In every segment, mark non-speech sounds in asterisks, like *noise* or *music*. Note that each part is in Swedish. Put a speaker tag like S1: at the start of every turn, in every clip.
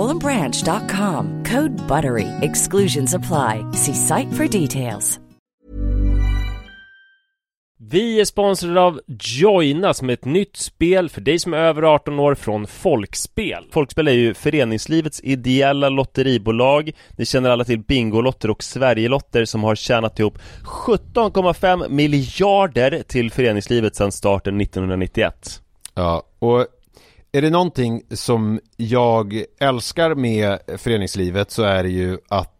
S1: bowlandbranch.com. Code BUTTERY. Exclusions apply. See site for details.
S2: Vi är sponsrade av Joina som är ett nytt spel för dig som är över 18 år från Folkspel. Folkspel är ju föreningslivets ideella lotteribolag. Ni känner alla till Bingolotter och Sverigelotter som har tjänat ihop 17,5 miljarder till föreningslivet sedan starten 1991.
S3: Ja, och är det någonting som jag älskar med föreningslivet så är det ju att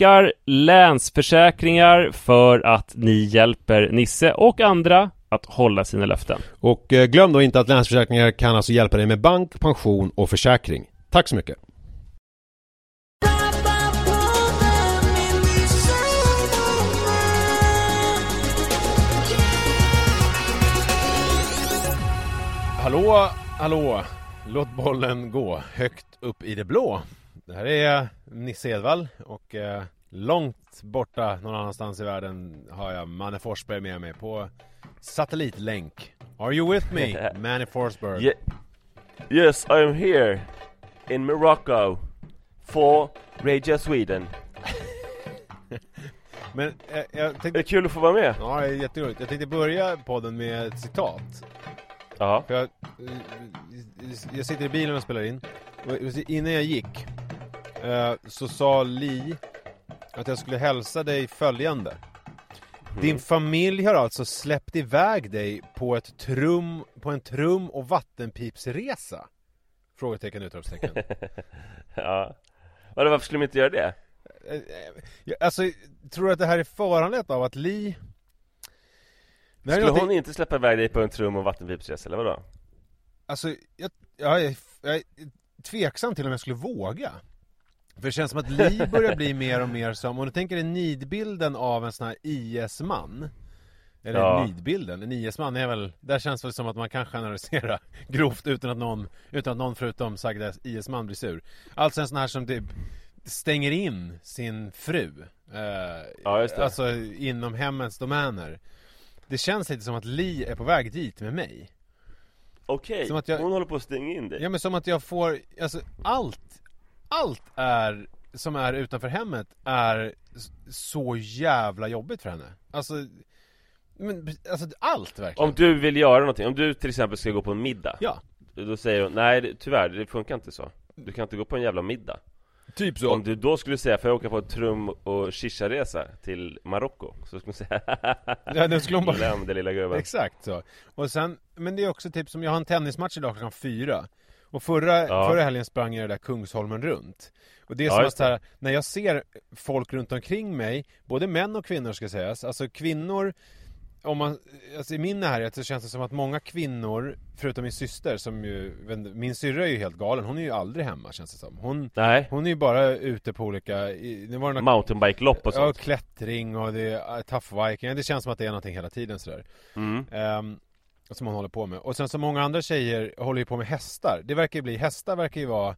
S2: tackar Länsförsäkringar för att ni hjälper Nisse och andra att hålla sina löften.
S3: Och eh, glöm då inte att Länsförsäkringar kan alltså hjälpa dig med bank, pension och försäkring. Tack så mycket! Hallå, hallå! Låt bollen gå högt upp i det blå. Det här är Nisse Edvall och eh, långt borta någon annanstans i världen har jag Manne Forsberg med mig på satellitlänk. Are you with me, *laughs* Manne Forsberg?
S4: Yeah. Yes, I am here in Morocco for Radio Sweden. *laughs*
S3: Men jag, jag tänkte...
S4: Det är kul att få vara med.
S3: Ja, det är jätteroligt. Jag tänkte börja podden med ett citat.
S2: Ja.
S3: För jag, eh, jag sitter i bilen och spelar in. Och innan jag gick eh, så sa Li att jag skulle hälsa dig följande. Din familj har alltså släppt iväg dig på ett trum, på en trum och vattenpipsresa? Frågetecken, utropstecken. *laughs*
S2: ja. Vadå, varför skulle de inte göra det?
S3: Eh, eh, jag- Alltså, tror du att det här är föranlett av att Li... Det är
S2: Skulle hon inte släppa iväg dig på en trum och vattenpipsresa, eller vadå?
S3: Alltså, jag, jag, är, jag är tveksam till om jag skulle våga. För det känns som att Li börjar bli mer och mer som, om du tänker dig nidbilden av en sån här IS-man Eller
S2: Ja.
S3: nidbilden, en IS-man är väl, där känns det som att man kan generalisera *laughs* grovt utan att någon, utan att någon förutom sagda IS-man blir sur. Alltså en sån här som typ stänger in sin fru eh,
S2: Ja, just det.
S3: Alltså inom hemmens domäner. Det känns lite som att Li är på väg dit med mig.
S2: Okej,
S3: jag-
S2: hon håller på att stänga in dig.
S3: Ja men som att jag får, alltså allt, allt är som är utanför hemmet är så jävla jobbigt för henne. Alltså, men, alltså allt verkligen.
S2: Om du vill göra någonting, om du till exempel ska gå på en middag
S3: Ja,
S2: Då säger hon, nej det- tyvärr, det funkar inte så Du kan inte gå på en jävla middag
S3: typ
S2: Om du då skulle säga, får jag åka på en trum och shisha-resa till Marocko? Så skulle hon säga *laughs*
S3: Ja, då skulle hon bara-
S2: Glöm det lilla gubben
S3: Exakt så. Och sen, men det är också typ som jag har en tennismatch idag klockan fyra. Och förra,
S2: Ja.
S3: förra helgen sprang jag det där Kungsholmen runt. Och det är
S2: Ja,
S3: som att
S2: just
S3: så här, när jag ser folk runt omkring mig, både män och kvinnor ska sägas, alltså kvinnor om man, alltså i min närhet så känns det som att många kvinnor, förutom min syster som ju, min syrra är ju helt galen, hon är ju aldrig hemma känns det som. Hon,
S2: Nej,
S3: hon är ju bara ute på olika, det var några
S2: mountainbike-lopp och
S3: Ja,
S2: sånt
S3: klättring och det är uh, tough viking, det känns som att det är någonting hela tiden sådär.
S2: mm.
S3: Ehm, som hon håller på med. Och sen så många andra tjejer håller ju på med hästar. Det verkar ju bli, hästar verkar ju vara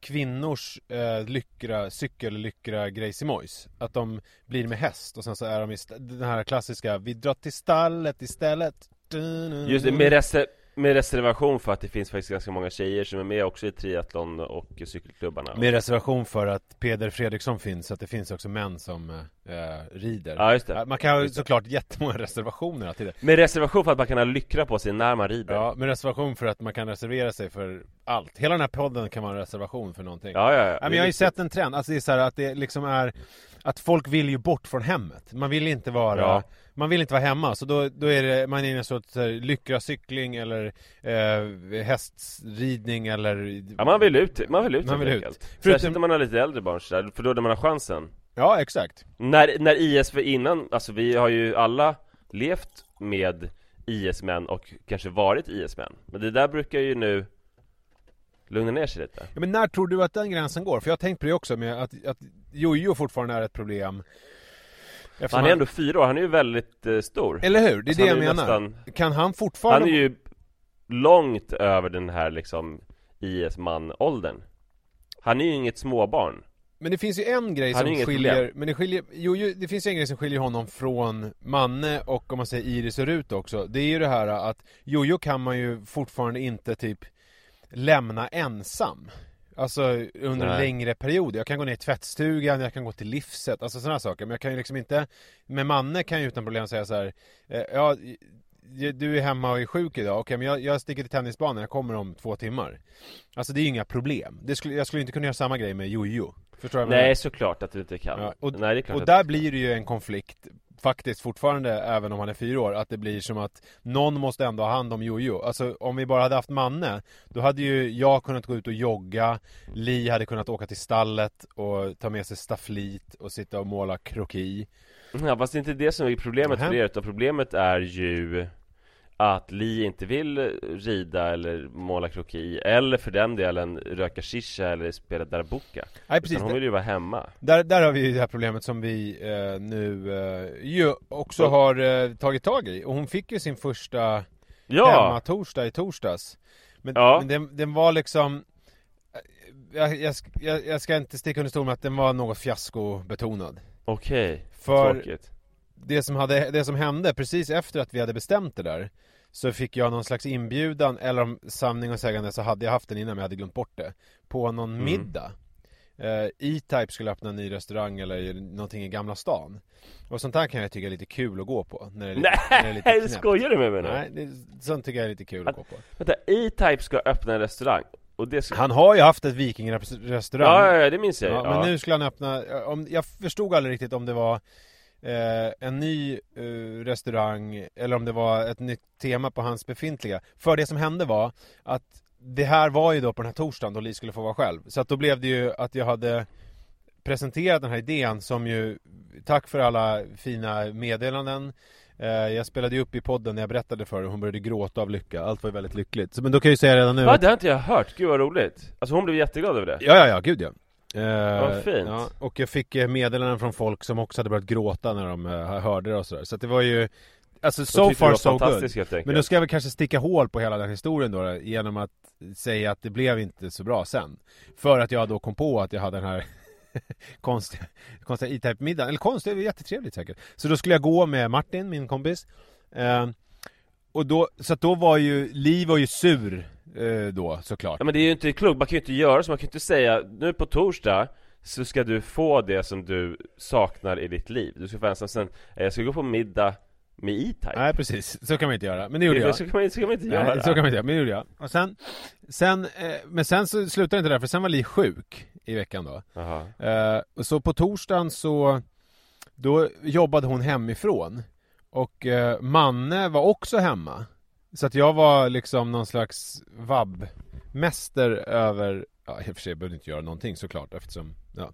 S3: kvinnors eh, lyckra, cykellyckra grejsimojs. Att de blir med häst och sen så är de i st- den här klassiska, vi drar till stallet istället.
S2: Just det, med, res- med reservation för att det finns faktiskt ganska många tjejer som är med också i triathlon och cykelklubbarna
S3: Med reservation för att Peder Fredriksson finns, så att det finns också män som eh, rider.
S2: Ja just det
S3: Man kan ha såklart jättemånga reservationer alltid. det.
S2: Med reservation för att man kan ha lyckra på sig när man rider
S3: Ja, med reservation för att man kan reservera sig för allt. Hela den här podden kan vara en reservation för någonting.
S2: ja, ja, ja.
S3: Ja, men jag har ju sett en trend, alltså det är så här att det liksom är Att folk vill ju bort från hemmet Man vill inte vara
S2: Ja.
S3: Man vill inte vara hemma, så då, då är det, man är inne så lyckra cykling eller eh, hästridning eller
S2: Ja man vill ut, man vill ut
S3: Man
S2: helt
S3: vill ut.
S2: enkelt.
S3: Förutom-
S2: Särskilt när man har lite äldre barn så där, för då när man har chansen
S3: Ja, exakt
S2: När, när IS för innan, alltså vi har ju alla levt med IS-män och kanske varit IS-män Men det där brukar ju nu lugna ner sig lite
S3: ja, Men när tror du att den gränsen går? För jag har tänkt på det också med att, att jojo fortfarande är ett problem Eftersom
S2: Han är ändå fyra år, han är ju väldigt eh, stor
S3: Eller hur? Det är
S2: Alltså,
S3: det
S2: han
S3: jag menar
S2: nästan-
S3: Kan han
S2: Han
S3: fortfarande
S2: är ju långt över den här liksom IS-man-åldern Han är ju inget småbarn
S3: Men det finns ju en grej
S2: Han
S3: som skiljer,
S2: problem.
S3: men det skiljer, jo, jo det finns ju en grej som skiljer honom från Manne och om man säger Iris och Rut också. Det är ju det här att Jojo kan man ju fortfarande inte typ lämna ensam. Alltså under en
S2: Nej.
S3: längre period. Jag kan gå ner i tvättstugan, jag kan gå till livset, alltså sådana saker. Men jag kan ju liksom inte, med Manne kan jag utan problem säga så här, eh, ja, du är hemma och är sjuk idag, okej men jag, jag sticker till tennisbanan, jag kommer om två timmar. Alltså det är ju inga problem. Det skulle, jag skulle inte kunna göra samma grej med Jojo. Förstår du jag menar?
S2: Nej såklart att du inte kan.
S3: Ja, och,
S2: Nej det är klart
S3: och där blir det ju en konflikt Faktiskt fortfarande, även om han är fyra år, att det blir som att Någon måste ändå ha hand om Jojo. Alltså om vi bara hade haft Manne Då hade ju jag kunnat gå ut och jogga Li hade kunnat åka till stallet och ta med sig stafflit och sitta och måla kroki.
S2: Ja fast det är inte det som är problemet för er utan problemet är ju Att Li inte vill rida eller måla kroki Eller för den delen röka shisha eller spela darbuka.
S3: Nej precis,
S2: Utan hon vill ju vara hemma.
S3: Där, där har vi ju det här problemet som vi eh, nu eh, ju också har eh, tagit tag i. Och hon fick ju sin första
S2: Ja!
S3: hemma-torsdag i torsdags. Men,
S2: Ja.
S3: men den, den var liksom jag, jag, sk- jag, jag ska inte sticka under stol med att den var något fiaskobetonad.
S2: Okej,
S3: För
S2: tråkigt.
S3: det som, hade, det som hände precis efter att vi hade bestämt det där Så fick jag någon slags inbjudan, eller om sanning och sägande så hade jag haft den innan men jag hade glömt bort det. På någon
S2: Mm.
S3: middag. Eh, E-Type skulle öppna en ny restaurang eller någonting i Gamla stan. Och sånt där kan jag tycka är lite kul att gå på när det är lite, när det är lite
S2: Nej, *laughs* skojar du med mig nu?
S3: Nej, det, sånt tycker jag är lite kul att gå på.
S2: Vänta, E-Type ska öppna en restaurang och det ska...
S3: Han har ju haft ett vikingrestaurang.
S2: Ja, ja, ja, det minns jag
S3: Ja,
S2: ja,
S3: men nu skulle han öppna, om, jag förstod aldrig riktigt om det var eh, en ny eh, restaurang eller om det var ett nytt tema på hans befintliga. För det som hände var att det här var ju då på den här torsdagen då Li skulle få vara själv. Så att då blev det ju att jag hade presenterat den här idén som ju, tack för alla fina meddelanden Eh, Jag spelade ju upp i podden när jag berättade för henne, hon började gråta av lycka, allt var ju väldigt lyckligt. Så, men då kan jag ju säga redan nu
S2: Va?
S3: att...
S2: Det har inte jag hört, gud vad roligt Alltså hon blev jätteglad över det
S3: Ja, ja, ja, gud ja. Eh,
S2: Vad fint.
S3: Ja, och jag fick eh, meddelanden från folk som också hade börjat gråta när de eh, hörde det och sådär. Så att det var ju Alltså so far so good. Men då ska jag väl kanske sticka hål på hela den historien då genom att säga att det blev inte så bra sen. För att jag då kom på att jag hade den här *laughs* konstiga, konstiga E-Type middagen. Eller konstigt, det var jättetrevligt säkert. Så då skulle jag gå med Martin, min kompis. Eh, och då, så att då var ju, Li var ju sur då såklart.
S2: Ja men det är ju inte klokt, man kan ju inte göra så, man kan ju inte säga nu på torsdag så ska du få det som du saknar i ditt liv. Du ska få ensam sen, eh, jag ska gå på middag med E-Type.
S3: Nej precis, så kan man inte göra. Men det gjorde jag.
S2: Så kan man, så kan man inte
S3: Nej,
S2: göra.
S3: så kan man inte göra, men det gjorde jag. Och sen, sen eh, men sen så slutade det inte där, för sen var Li sjuk i veckan då.
S2: Jaha.
S3: Eh, och så på torsdagen så, då jobbade hon hemifrån. Och eh, Manne var också hemma. Så att jag var liksom någon slags vabbmäster över, ja i och för sig behövde inte göra någonting såklart eftersom, ja.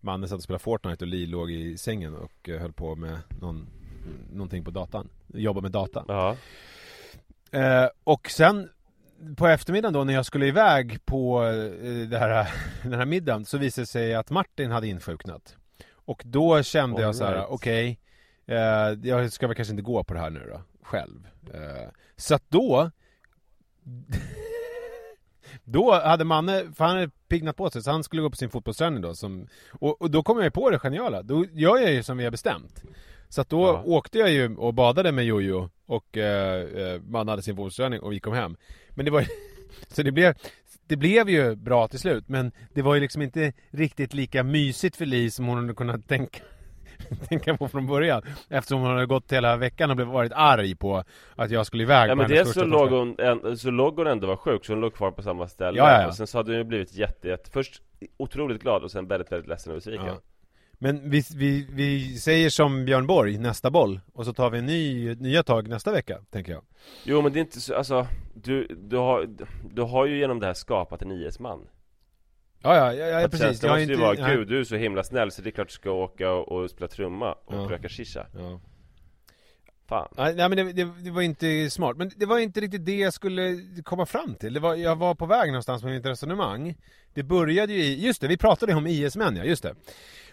S3: Manne satt och spelade Fortnite och Li låg i sängen och eh, höll på med någon, någonting på datan. Jobbade med data.
S2: Ja.
S3: Eh, och sen på eftermiddagen då när jag skulle iväg på eh, det här, *laughs* den här middagen så visade det sig att Martin hade insjuknat. Och då kände jag
S2: All
S3: så här,
S2: right.
S3: okej, eh, jag ska väl kanske inte gå på det här nu då, själv. Eh, så att då *laughs* Då hade Manne, för han hade piggnat på sig, så han skulle gå på sin fotbollsträning då som, och, och då kom jag ju på det geniala, då gör jag ju som vi har bestämt Så att då
S2: Ja.
S3: åkte jag ju och badade med Jojo och eh, eh, man hade sin fotbollsträning och vi kom hem Men det var *laughs* så det blev det blev ju bra till slut, men det var ju liksom inte riktigt lika mysigt för Li som hon hade kunnat tänka *laughs* tänka på från början Eftersom hon hade gått hela veckan och blivit varit arg på att jag skulle iväg
S2: Ja men dels så låg, hon, en, så låg hon ändå var sjuk, så hon låg kvar på samma ställe.
S3: Ja, ja, ja.
S2: Och sen så hade hon ju blivit jätte, jätte, först otroligt glad och sen väldigt, väldigt ledsen och besviken.
S3: Ja. Men vi, vi, vi säger som Björn Borg, nästa boll. Och så tar vi en ny, nya tag nästa vecka, tänker jag.
S2: Jo men det är inte så, alltså du, du, har, du har ju genom det här skapat en IS-man
S3: Ja, ja, ja, ja precis
S2: Sen måste ju
S3: inte-
S2: vara, gud du är så himla snäll så det är klart du ska åka och, och spela trumma och
S3: Ja.
S2: röka shisha
S3: ja.
S2: Fan.
S3: Nej, men det, det, det var inte smart, men det var inte riktigt det jag skulle komma fram till. Det var, Jag var på väg någonstans med mitt resonemang. Det började ju i, just det, vi pratade om IS-män ja, just det.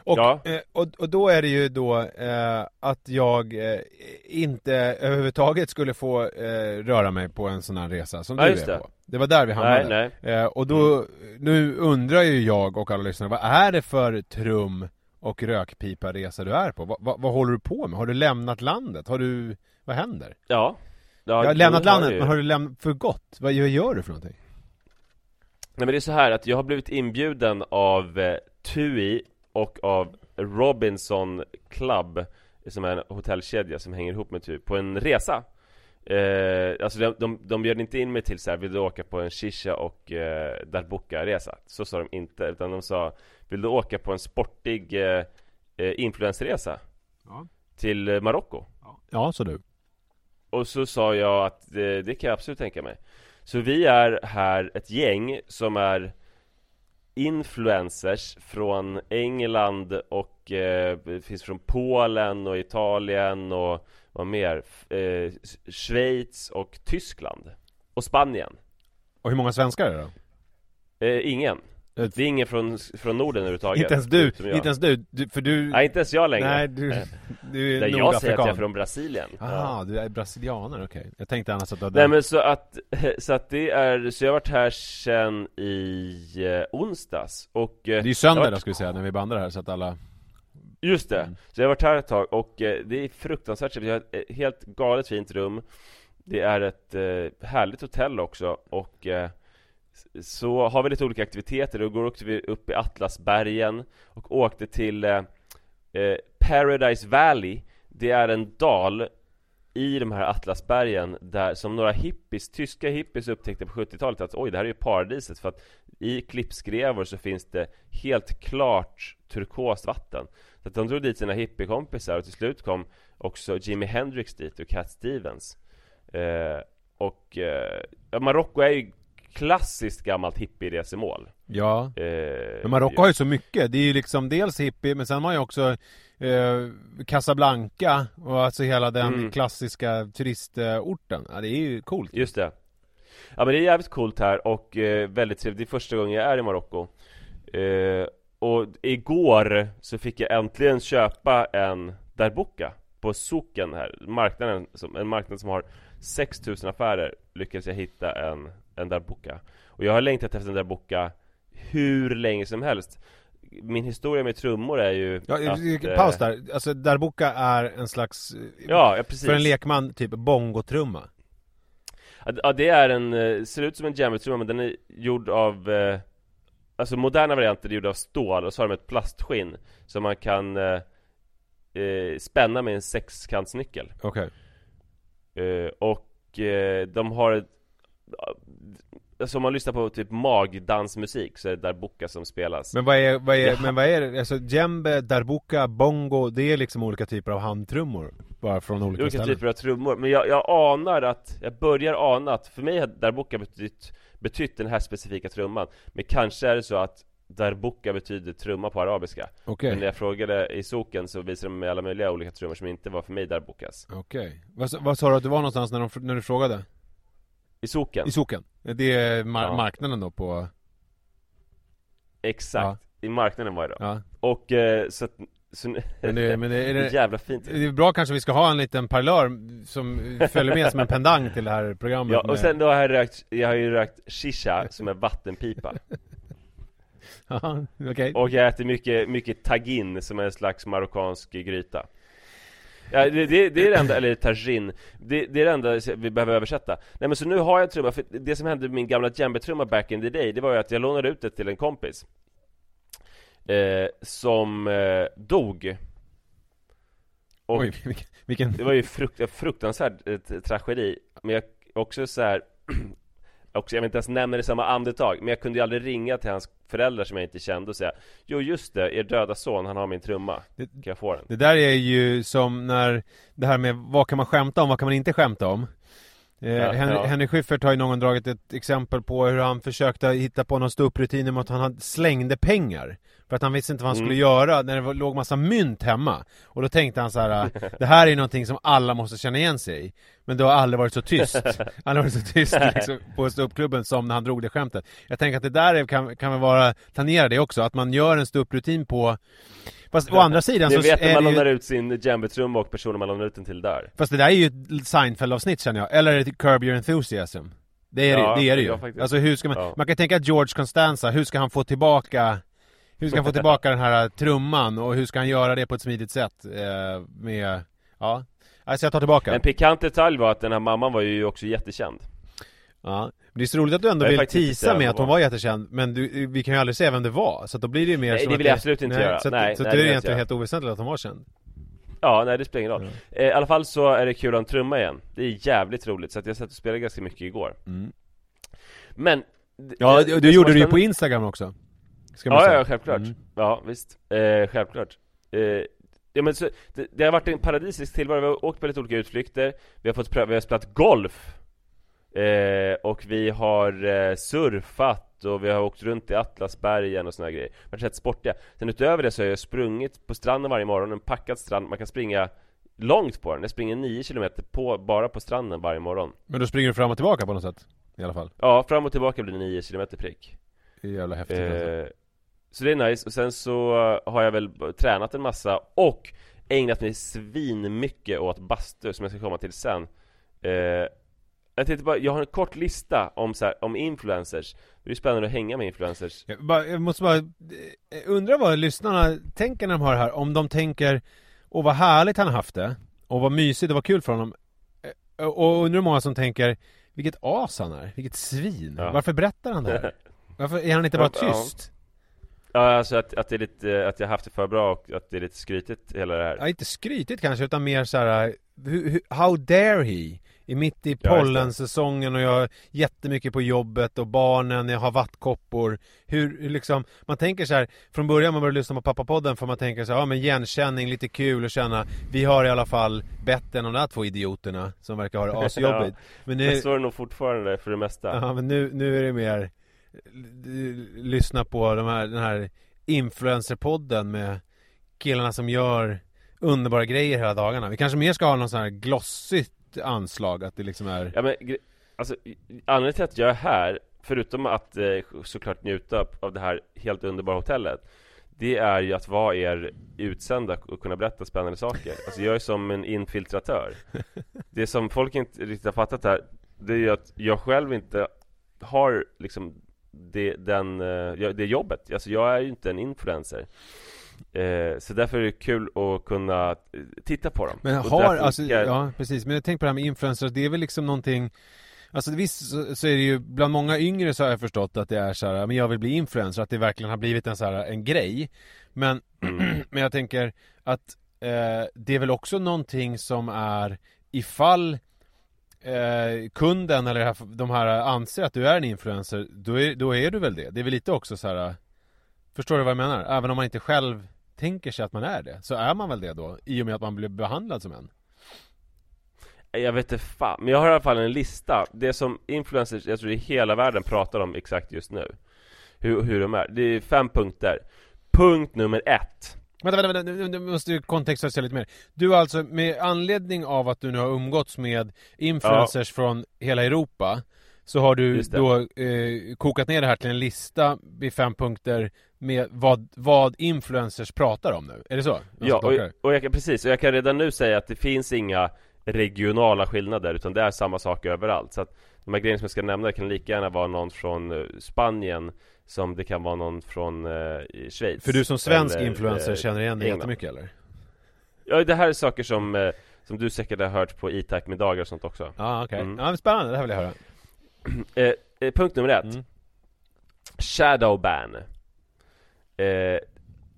S3: Och,
S2: Ja.
S3: eh, och, och då är det ju då eh, att jag eh, inte överhuvudtaget skulle få eh, röra mig på en sån här resa som
S2: Ja,
S3: du är
S2: det.
S3: på. Det var där vi hamnade.
S2: Nej, nej
S3: Eh, och då, nu undrar ju jag och alla lyssnare, vad är det för trum och rökpiparesa du är på? Va, va, vad håller du på med? Har du lämnat landet? Har du, vad händer?
S2: Ja, ja
S3: jag har lämnat
S2: har
S3: landet,
S2: ju-
S3: men har du lämnat för gott? Vad gör, gör du för någonting?
S2: Nej men det är så här att jag har blivit inbjuden av eh, TUI och av Robinson Club Som är en hotellkedja som hänger ihop med TUI på en resa eh, Alltså de, de, de bjöd inte in mig till så här, vill du åka på en shisha och eh, darbuka-resa? Så sa de inte, utan de sa Vill du åka på en sportig eh, eh, influencerresa?
S3: Ja.
S2: Till eh, Marocko?
S3: Ja, så du.
S2: Och så sa jag att det, det kan jag absolut tänka mig Så vi är här ett gäng som är influencers från England och eh, finns från Polen och Italien och vad mer? Eh, Schweiz och Tyskland Och Spanien
S3: Och hur många svenskar är det då?
S2: eh, Ingen Det är ingen från, från Norden överhuvudtaget.
S3: Inte ens du, inte ens du, du för du...
S2: Nej inte ens jag längre.
S3: Nej, du, du är
S2: Nej, jag säger att jag är från Brasilien.
S3: Aha, du är brasilianare, okej. Jag tänkte annars att du hade...
S2: Nej men så att, *laughs* så att det är, så jag har varit här sen i eh, onsdags och eh,
S3: Det är ju
S2: jag
S3: söndag
S2: har
S3: då
S2: varit-
S3: ska vi säga, när vi bandar här så att alla...
S2: Just det,
S3: Mm.
S2: så jag har varit här ett tag och eh, det är fruktansvärt jag har ett helt galet fint rum. Det är ett eh, härligt hotell också och eh, så har vi lite olika aktiviteter. Då går åkte vi upp i Atlasbergen och åkte till eh, eh, Paradise Valley. Det är en dal i de här Atlasbergen där, som några hippies, tyska hippies upptäckte på 70-talet att oj, det här är ju paradiset för att i klippskrevor så finns det helt klart turkost vatten. Så att de drog dit sina hippiekompisar och till slut kom också Jimi Hendrix dit och Cat Stevens. Eh, och eh, Marocko är ju klassiskt gammalt hippieresemål.
S3: Ja.
S2: Eh,
S3: Men Marocko har ju så mycket. Det är ju liksom dels hippie, men sen har man ju också eh, Casablanca och alltså hela den
S2: Mm.
S3: klassiska turistorten. Ja, det är ju coolt.
S2: Just det Ja men det är jävligt coolt här och eh, väldigt trevligt, det är första gången jag är i Marocko eh, Och igår så fick jag äntligen köpa en Darbuka På soken här, marknaden, som, en marknad som har 6000 affärer Lyckades jag hitta en, en Darbuka Och jag har längtat efter en Darbuka hur länge som helst Min historia med trummor är ju
S3: Ja,
S2: att, eh,
S3: paus där. Alltså Darbuka är en slags, eh,
S2: Ja, ja precis
S3: för en lekman, typ bongotrumma.
S2: Ja, det är en, eh, ser ut som en jammertrumma men den är gjord av Alltså moderna varianter är gjorda av stål och så har de ett plastskinn Som man kan eh, spänna med en sexkantsnyckel
S3: Okej.
S2: eh, Och eh, de har ett Alltså om man lyssnar på typ magdansmusik så är det Darbuka som spelas
S3: Men vad är, vad är,
S2: Ja.
S3: men vad är det? Alltså djembe, darbuka, bongo, det är liksom olika typer av handtrummor? Bara från olika,
S2: Olika
S3: ställen?
S2: typer av trummor, men jag, jag anar att, jag börjar ana att för mig har Darbuka betytt, betytt den här specifika trumman Men kanske är det så att Darbuka betyder trumma på arabiska
S3: Okej,
S2: Men när jag frågade i soken så visade de mig alla möjliga olika trummor som inte var för mig Darbukas
S3: okej. Vad, sa- vad sa du att du var någonstans när, de, när du frågade?
S2: I soken?
S3: I soken? Det är mar-
S2: Ja.
S3: marknaden då på...
S2: Exakt, i marknaden var jag då
S3: Ja.
S2: Och eh, så att, så,
S3: Men det, men det, är *laughs*
S2: det
S3: det,
S2: jävla fint
S3: det är bra kanske vi ska ha en liten parlör som följer med som en pendang till det här programmet
S2: Ja, och sen då har jag rökt, jag har ju rökt shisha som är vattenpipa *laughs*
S3: Ja, okej
S2: Och jag äter mycket, mycket tagin som är en slags marockansk gryta Ja, det, det, det är det enda, eller tagine det, det är det enda vi behöver översätta. Nej men så nu har jag en trumma, för det som hände med min gamla djembe-trumma back in the day Det var ju att jag lånade ut det till en kompis eh, Som eh, dog. Och
S3: Oj, vilken, vilken...
S2: det var ju frukt, fruktansvärd eh, tragedi. Men jag också så här. *clears throat* Också, jag vill inte ens nämna det i samma andetag Men jag kunde ju aldrig ringa till hans föräldrar som jag inte kände och säga Jo just det, er döda son, han har min trumma
S3: Det-
S2: Kan jag få den?
S3: Det där är ju som när det här med vad kan man skämta om, vad kan man inte skämta om? Eh,
S2: Ja,
S3: Henry,
S2: ja.
S3: Henry Schyffert har ju någon dragit ett exempel på hur han försökte hitta på någon ståupprutin om att han hade slängde pengar. För att han visste inte vad han skulle
S2: Mm.
S3: göra när det var, låg massa mynt hemma. Och då tänkte han så här: det här är någonting som alla måste känna igen sig i. Men det har aldrig varit så tyst. *laughs* Aldrig varit så tyst liksom, på ståuppklubben som när han drog det skämtet. Jag tänker att det där är, kan, kan väl vara, tangera det också, att man gör en ståupprutin på Fast å andra sidan
S2: Ni
S3: så
S2: vet när
S3: är
S2: man
S3: det ju...
S2: lånar ut sin djembe-trumma och personen man lånar ut den till där
S3: Fast det där är ju ett Seinfeld-avsnitt känner jag, eller det Curb Your Enthusiasm? Det är
S2: Ja,
S3: det, det är det ju.
S2: faktiskt.
S3: alltså hur ska man,
S2: Ja.
S3: man kan tänka George Constanza, hur ska han få tillbaka Hur ska han få tillbaka den här trumman och hur ska han göra det på ett smidigt sätt eh, med, ja Alltså jag tar tillbaka
S2: En pikant detalj var att den här mamman var ju också jättekänd
S3: Ja, men det är så roligt att du ändå vill tisa med att hon var jättekänd Men du, vi kan ju aldrig säga vem det var, så att då blir det ju mer
S2: Nej,
S3: som
S2: det vill jag absolut inte göra.
S3: Så, att,
S2: Nej,
S3: så
S2: nej,
S3: det är egentligen
S2: inte
S3: helt oväsentligt att hon var känd
S2: Ja, nej det spelar ingen roll eh, I alla fall så är det kul att trumma igen Det är jävligt roligt, så att jag satt och spelade ganska mycket igår
S3: Mm.
S2: Men
S3: Ja,
S2: det-
S3: du, gjorde det ju på Instagram också Ska man
S2: Ja,
S3: säga.
S2: ja, självklart.
S3: Mm.
S2: Ja, visst. Eh, självklart. Eh, ja, men så, det, det har varit en paradisisk tillvaro. Vi har åkt på lite olika utflykter. Vi har fått pröva, vi har spelat golf. Eh, och vi har eh, surfat och vi har åkt runt i Atlasbergen och såna grejer. Har sett sportiga. Sen utöver det så har jag sprungit på stranden varje morgon, en packad strand. Man kan springa långt på den. Jag springer 9 km på, bara på stranden varje morgon.
S3: Men då springer du fram och tillbaka på något sätt? I alla fall
S2: Ja, fram och tillbaka blir det 9 km prick.
S3: Det är jävla häftigt alltså.
S2: Eh, så det är nice, och sen så har jag väl tränat en massa och ägnat mig svinmycket åt bastu som jag ska komma till sen eh, Jag tänkte bara, jag har en kort lista om, så här, om influencers Det är spännande att hänga med influencers
S3: Jag, bara, jag måste bara eh, undra vad lyssnarna tänker när de hör det här. Om de tänker, åh vad härligt han har haft det. Och vad mysigt och vad kul för honom. Eh, Och undrar hur många som tänker, vilket as han är, vilket svin.
S2: Ja.
S3: Varför berättar han det här? *laughs* Varför är han inte bara tyst?
S2: Ja, alltså att, att det är lite, att jag haft det för bra och att det är lite skrytigt hela det här
S3: Ja, inte skrytigt kanske, utan mer så här. How dare he? I mitt i pollensäsongen och jag har jättemycket på jobbet och barnen, jag har vattkoppor. Hur, liksom, man tänker så här Från början man börjar lyssna på pappapodden får man tänka så här, ja men igenkänning, lite kul och känna. Vi har i alla fall bättre än de där två idioterna som verkar ha det *laughs* asjobbigt. Men nu,
S2: så är det nog fortfarande för det mesta.
S3: Ja, men nu, nu är det mer l- Lyssna på de här, den här influencerpodden med killarna som gör underbara grejer hela dagarna. Vi kanske mer ska ha någon sån här glossigt anslag, att det liksom är...
S2: Ja men, alltså, anledningen till att jag är här, förutom att eh, såklart njuta av det här helt underbara hotellet Det är ju att vara er utsända och kunna berätta spännande saker. Alltså jag är som en infiltratör. *laughs* Det som folk inte riktigt har fattat här Det är ju att jag själv inte har liksom det, den, eh, det jobbet. Alltså jag är ju inte en influencer eh, Så därför är det kul att kunna eh, titta på dem
S3: Men har, alltså,
S2: jag-
S3: ja precis, men jag tänker på det här med influencers, det är väl liksom någonting Alltså visst så, är det ju, bland många yngre så har jag förstått att det är så här, men jag vill bli influencer, att det verkligen har blivit en så här, en grej Men, *clears throat* men jag tänker att eh, det är väl också någonting som är ifall eh, kunden eller här, de här anser att du är en influencer, då är, då är du väl det? Det är väl lite också så här. Förstår du vad jag menar? Även om man inte själv tänker sig att man är det, så är man väl det då? I och med att man blir behandlad som en?
S2: Jag vet inte fan, men jag har i alla fall en lista Det som influencers, jag tror i hela världen pratar om exakt just nu Hur, hur de är, det är fem punkter Punkt nummer ett
S3: Vänta, vänta, vänta, nu- måste du kontextualisera lite mer. Du har alltså, med anledning av att du nu har umgåtts med influencers från hela Europa så har du då eh, kokat ner det här till en lista i fem punkter med vad, vad influencers pratar om nu. Är det så? Alltså,
S2: Ja, och, och jag kan, precis, och jag kan redan nu säga att det finns inga regionala skillnader utan det är samma sak överallt Så att de här grejerna som jag ska nämna kan lika gärna vara någon från eh, Spanien Som det kan vara någon från eh, Schweiz
S3: För du som svensk
S2: eller,
S3: influencer
S2: eh,
S3: känner igen dig jättemycket eller?
S2: Ja, det här är saker som, eh, som du säkert har hört på e-tack-middagar och sånt också
S3: Ja, okej.
S2: Mm.
S3: Ja, spännande, det här vill jag höra. *clears throat*
S2: eh, eh, Punkt nummer ett
S3: Mm.
S2: Shadowban eh,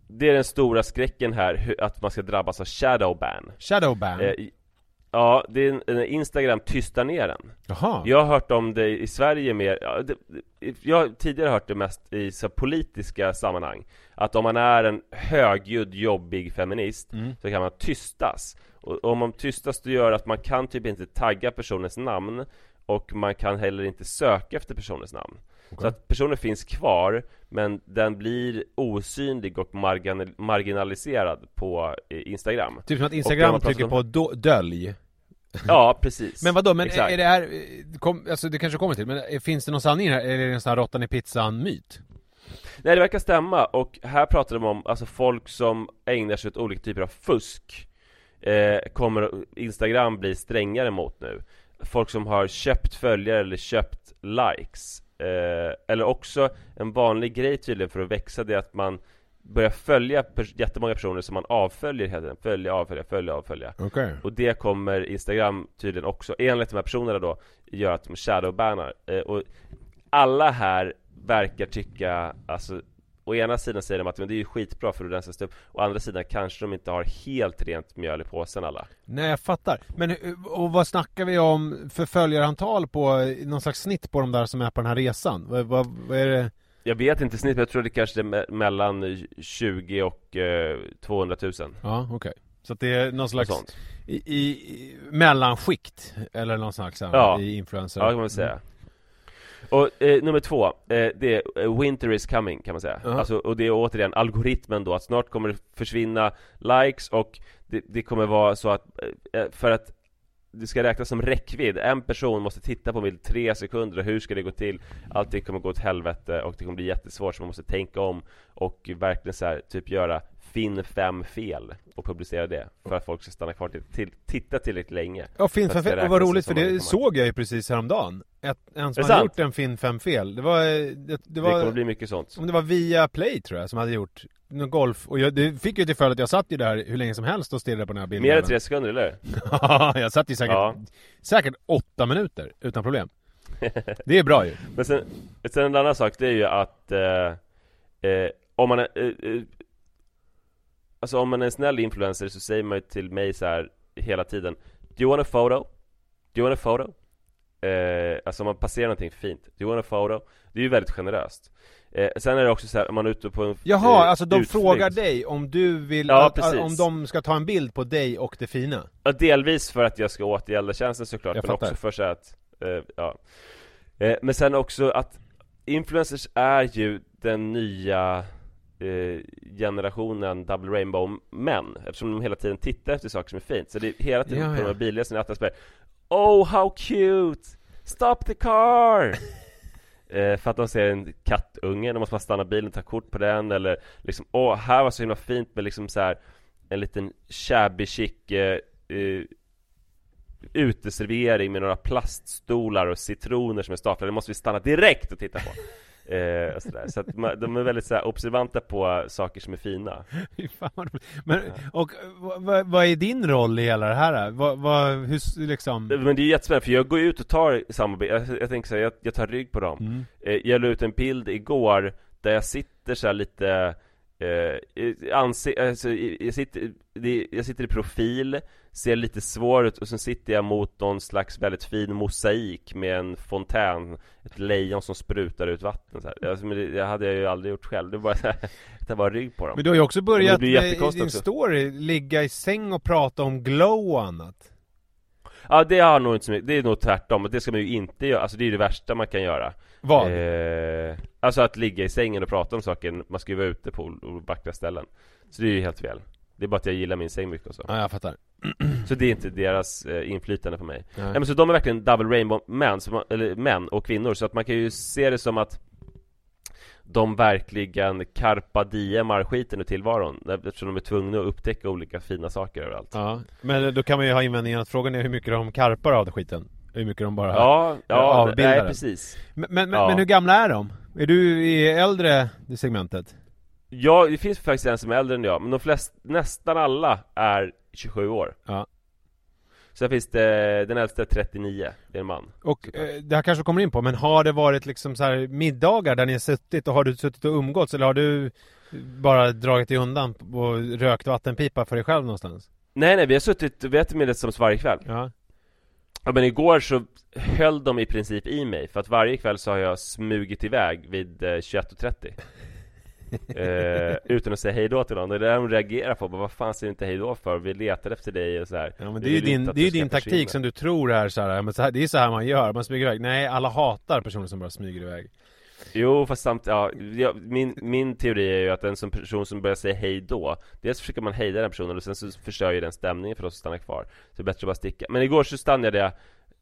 S2: Det är den stora skräcken här, att man ska drabbas av shadowban
S3: Shadowban?
S2: eh, Ja, det är en, en Instagram tystar ner den
S3: Jaha.
S2: Jag har hört om det i Sverige mer, ja, det, det- jag har tidigare hört det mest i så politiska sammanhang Att om man är en högljudd, jobbig feminist
S3: Mm.
S2: så kan man tystas och om man tystas då gör att man kan typ inte tagga personens namn Och man kan heller inte söka efter personens namn Så att personen finns kvar Men den blir osynlig och margin- marginaliserad på eh, Instagram
S3: Typ som att Instagram trycker
S2: om-
S3: på do- dölj.
S2: Ja, precis
S3: Men vadå, men
S2: Exakt.
S3: är det här, eh, kom, alltså det kanske kommer till, men eh, finns det någon sanning här? Eller är det en sån här råttan i pizzan myt?
S2: Nej det verkar stämma och här pratar de om alltså folk som ägnar sig åt olika typer av fusk eh, Kommer Instagram bli strängare mot nu Folk som har köpt följare eller köpt likes eh, Eller också en vanlig grej tydligen för att växa det är att man Börjar följa pers- jättemånga personer som man avföljer hela tiden Följa, avfölja, följa, avfölja
S3: Okej.
S2: och det kommer Instagram tydligen också, enligt de här personerna då, göra att de shadowbannar. Eh, och alla här verkar tycka, alltså Å ena sidan säger de att men det är ju skitbra för att rensa upp Å andra sidan kanske de inte har helt rent mjöl i påsen alla
S3: Nej, jag fattar. Men eh, och vad snackar vi om för följarantal på eh, någon slags snitt på de där som är på den här resan? Vad, vad, vad är det?
S2: Jag vet inte snitt, men jag tror det kanske är me- mellan 20 och eh, 200 000
S3: Ja, okej. Så att det är någon slags i, i, mellanskikt eller någon slags här,
S2: Ja.
S3: i influencer.
S2: Ja, det kan man säga Och eh, nummer två, eh, det är eh, Winter is coming kan man säga
S3: Ja.
S2: alltså, Och det är återigen algoritmen då, att snart kommer det försvinna likes och det, det kommer vara så att eh, För att det ska räknas som räckvidd, en person måste titta på en bild tre sekunder och hur ska det gå till? Allting kommer gå åt helvete och det kommer bli jättesvårt så man måste tänka om Och verkligen så här, typ göra Finn fem fel och publicera det för att folk ska stanna kvar till, till titta tillräckligt länge
S3: Ja, Finn
S2: För att
S3: 5
S2: det
S3: fel, och vad roligt för det
S2: engagemang.
S3: såg jag ju precis häromdagen. Ett, en som
S2: det
S3: hade
S2: sant?
S3: gjort en Finn 5 fel. Det var, det, det
S2: Det
S3: var
S2: kommer bli mycket sånt
S3: Om det var via Play tror jag som hade gjort någon golf och jag, det fick ju till följd att jag satt ju där hur länge som helst och stirrade på den här bilden
S2: Mer än tre sekunder eller? *laughs*
S3: Ja, jag satt ju säkert,
S2: Ja.
S3: säkert åtta minuter utan problem *laughs* Det är bra ju.
S2: Men sen, sen en annan sak, det är ju att eh, eh, om man eh, eh, Alltså om man är en snäll influencer så säger man ju till mig så här hela tiden Do you want a photo? Do you want a photo? Eh, alltså om man passerar någonting fint Do you want a photo? Det är ju väldigt generöst eh, Sen är det också så här, om man är ute på en
S3: Jaha,
S2: eh,
S3: alltså de
S2: utflykt.
S3: frågar dig om du vill,
S2: Ja,
S3: att,
S2: precis.
S3: om de ska ta en bild på dig och det fina?
S2: Ja, delvis för att jag ska återgälda tjänsten såklart,
S3: Jag
S2: men
S3: fattar.
S2: också för så att, eh, ja eh, Men sen också att influencers är ju den nya generationen double rainbow män Eftersom de hela tiden tittar efter saker som är fint Så det är hela tiden
S3: Ja,
S2: på de
S3: ja.
S2: här bilresorna i Attlandsberg Oh how cute! Stop the car! *laughs* eh, för att de ser en kattunge, då måste man stanna bilen och ta kort på den eller liksom Åh, här var så himla fint med liksom så här en liten shabby chic eh, eh, uteservering med några plaststolar och citroner som är staplade, det måste vi stanna direkt och titta på. *laughs* Eh, sådär. Så att man, de är väldigt så här, observanta på saker som är fina. *laughs*
S3: Men, och vad, vad, är din roll i hela det här? Vad, vad, hur, liksom?
S2: Men det är jättespännande, för jag går ut och tar samarbete, jag, jag tänker så här, jag, jag tar rygg på dem.
S3: Mm.
S2: Eh, jag la ut en bild igår där jag sitter så lite eh, anse, alltså, jag, sitter, jag sitter i profil, ser lite svår ut och sen sitter jag mot någon slags väldigt fin mosaik med en fontän Ett lejon som sprutar ut vatten så här. Alltså, det, det hade jag ju aldrig gjort själv, det var bara *laughs* tar bara rygg på dem
S3: Men du har ju också börjat med, i din
S2: också.
S3: story ligga i säng och prata om glow och annat.
S2: Ja det har nog inte så mycket, det är nog tvärtom, det ska man ju inte göra, alltså det är det värsta man kan göra
S3: Vad?
S2: Eh, alltså att ligga i sängen och prata om saker, man ska ju vara ute på vackra ställen Så det är ju helt fel Det är bara att jag gillar min säng mycket och så
S3: Ja, jag fattar. *clears throat*
S2: Så det är inte deras eh, inflytande på mig
S3: Nej.
S2: Nej men så de är verkligen double rainbow män, så man, eller män och kvinnor Så att man kan ju se det som att De verkligen karpa diemar skiten ur tillvaron Eftersom de är tvungna att upptäcka olika fina saker överallt
S3: Ja, men då kan man ju ha invändningen att frågan är hur mycket de karpar av den skiten. Hur mycket de bara...
S2: Ja, ja,
S3: avbildar
S2: nej precis
S3: Men, men,
S2: Ja.
S3: men hur gamla är de? Är du i äldre segmentet?
S2: Ja, det finns faktiskt en som är äldre än jag, men de flesta, nästan alla är 27 år
S3: Ja.
S2: Sen finns det, den äldsta är 39, det är en man
S3: Och eh, det här kanske kommer in på, men har det varit liksom så här middagar där ni har suttit och har du suttit och umgåtts eller har du bara dragit dig undan och rökt vattenpipa för dig själv någonstans?
S2: Nej nej, vi har suttit, vi har ätit middag tillsammans varje kväll
S3: Ja.
S2: Ja men igår så höll de i princip i mig, för att varje kväll så har jag smugit iväg vid eh, 21.30 eh, Utan att säga hejdå till någon, det är det de reagerar på, bara, vad fan säger du inte hejdå för? Vi letar efter dig och så här.
S3: Ja men det är ju din,
S2: att
S3: det är din taktik
S2: försvinna.
S3: som du tror är så här, men så här, det är så här man gör, man smyger iväg. Nej, alla hatar personer som bara smyger iväg.
S2: Jo fast samt, ja, min, min teori är ju att en sån person som börjar säga hej då Dels försöker man hejda den personen och sen så förstör ju den stämningen för de som stannar kvar Så det är bättre att bara sticka Men igår så stannade jag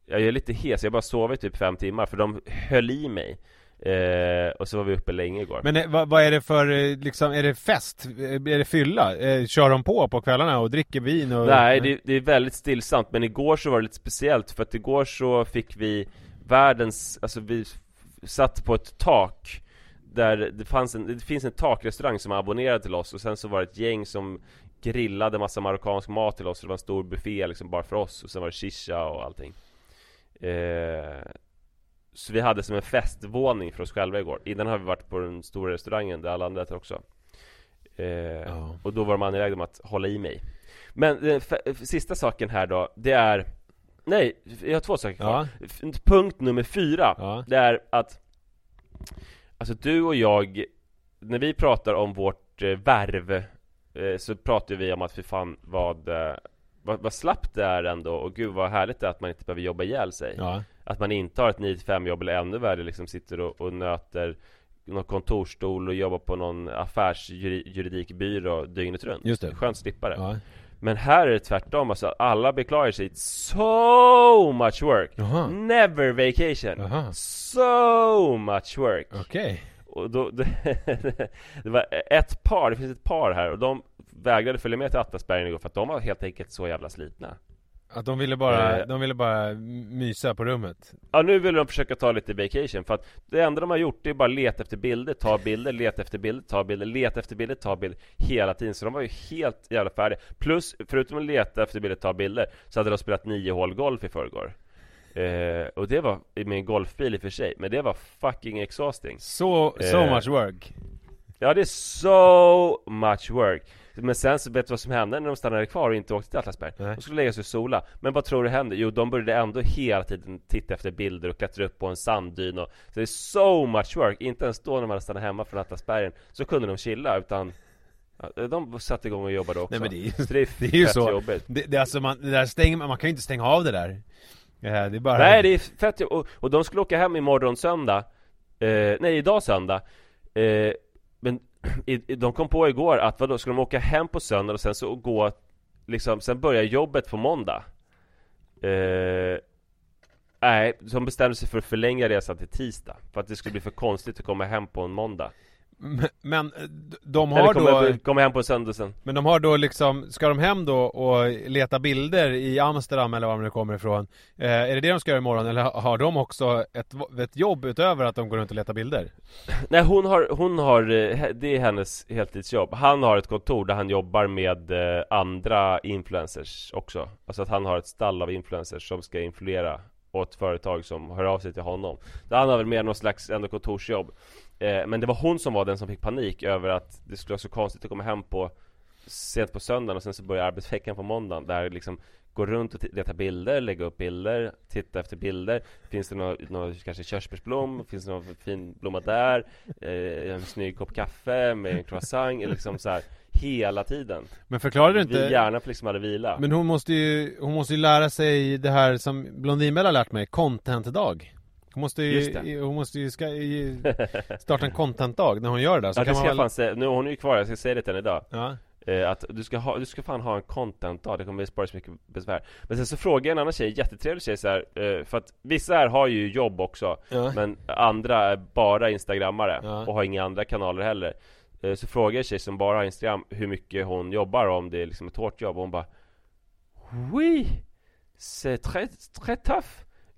S2: Jag är lite hes, jag bara sov i typ fem timmar för de höll i mig eh, Och så var vi uppe länge igår
S3: Men eh, vad, vad är det för, eh, liksom, är det fest? Eh, Är det fylla? Eh, Kör de på på kvällarna och dricker vin och...
S2: Nej, det, det är väldigt stillsamt Men igår så var det lite speciellt för att igår så fick vi Världens, alltså vi satt på ett tak Där det fanns en, det finns en takrestaurang som är abonnerad till oss och sen så var det ett gäng som Grillade massa marockansk mat till oss, det var en stor buffé liksom bara för oss och sen var det shisha och allting eh, Så vi hade som en festvåning för oss själva igår Innan har vi varit på den stora restaurangen där alla andra äter också eh,
S3: Ja.
S2: Och då var de angelägna om att hålla i mig Men den f- sista saken här då, det är Nej, jag har två saker kvar
S3: Ja.
S2: Punkt nummer fyra
S3: Ja.
S2: Det är att Alltså du och jag När vi pratar om vårt eh, värv eh, Så pratar vi om att för fan vad eh, vad, vad slappt det är ändå och gud vad härligt det är att man inte behöver jobba ihjäl sig
S3: Ja.
S2: Att man inte har ett 9-5 jobb eller ännu värre liksom sitter och, och nöter någon kontorstol och jobbar på någon affärsjuridikbyrå dygnet runt
S3: Just det.
S2: Skönt det
S3: Ja.
S2: Men här är det tvärtom, alltså alla beklagar sig So much work
S3: Jaha.
S2: Never vacation
S3: Jaha.
S2: So much work
S3: Okej.
S2: Och då, *laughs* det, det var ett par, det finns ett par här och de vägrade följa med till Atlasbergen igår för att de var helt enkelt så jävla slitna
S3: Att de ville bara,
S2: Eh.
S3: de ville bara mysa på rummet.
S2: Ja nu vill de försöka ta lite vacation för att det enda de har gjort det är bara leta efter bilder, ta bilder, leta efter bilder, ta bilder, leta efter bilder, ta bilder hela tiden så de var ju helt jävla färdiga Plus, förutom att leta efter bilder, ta bilder så hade de spelat nio hål golf i förrgår eh, Och det var med en golfbil i och för sig Men det var fucking exhausting
S3: Så, so
S2: Eh.
S3: much work
S2: Ja det är so much work Men sen så vet du vad som hände när de stannade kvar och inte åkte till Atlasberg?
S3: Nej.
S2: De skulle lägga sig och sola Men vad tror du hände? Jo de började ändå hela tiden titta efter bilder och klättra upp på en sanddyn och Så det är so much work Inte ens då när man hade stannat hemma från Atlasbergen Så kunde de chilla utan De satte igång och jobbade också
S3: Nej men det är ju,
S2: Så det är, *laughs*
S3: det är ju så
S2: jobbigt
S3: det, det, alltså man, det där stänger, man kan ju inte stänga av det där Eh, Det är bara
S2: Nej det är fett jobbigt. och, och de skulle åka hem imorgon söndag eh, Nej idag söndag eh, Men i, i- de kom på igår att vadå, ska de åka hem på söndag och sen så gå Liksom, sen börjar jobbet på måndag? Eh, Nej, de bestämde sig för att förlänga resan till tisdag För att det skulle bli för konstigt att komma hem på en måndag. *laughs*
S3: Men- eh, de
S2: Eller
S3: har
S2: komma,
S3: då
S2: komma hem på söndag sen.
S3: Men de har då liksom, ska de hem då och leta bilder i Amsterdam eller var de nu kommer ifrån? Eh, är det det de ska göra imorgon? Eller ha- har de också ett, ett jobb utöver att de går runt och letar bilder? *laughs*
S2: Nej hon har, hon har, eh, det är hennes heltidsjobb. Han har ett kontor där han jobbar med eh, andra influencers också. Alltså att han har ett stall av influencers som ska influera åt företag som hör av sig till honom. Så han har väl mer någon slags ändå kontorsjobb eh, Men det var hon som var den som fick panik över att det skulle vara så konstigt att komma hem på Sent på söndagen och sen så börjar arbetsveckan på måndagen Där liksom Gå runt och leta bilder, lägga upp bilder, titta efter bilder Finns det någon, någon kanske körsbärsblom? Finns det någon fin blomma där? Eh, en snygg kopp kaffe med en croissant? Eller liksom så här Hela tiden
S3: Men förklarar du
S2: Vi
S3: inte?
S2: gärna får liksom aldrig vila
S3: Men hon måste ju, hon måste ju lära sig det här som Blondinbella har lärt mig, content-dag Hon måste ju,
S2: det.
S3: hon måste ju ska, *laughs* starta en content-dag när hon gör det där, så
S2: Ja, det
S3: kan
S2: ska
S3: man väl...
S2: fan säga, nu hon är ju kvar, jag ska säga det till henne idag
S3: Ja,
S2: eh, Att du ska, ha, du ska fan ha en content-dag, det kommer spara så mycket besvär Men sen så frågade jag en annan tjej, jättetrevlig tjej så här, eh, För att vissa här har ju jobb också
S3: ja.
S2: Men andra är bara instagrammare
S3: Ja.
S2: och har inga andra kanaler heller Eh, Så frågar jag en tjej som bara har instagram hur mycket hon jobbar och om det är liksom ett hårt jobb och hon bara Oui! C'est très, très tough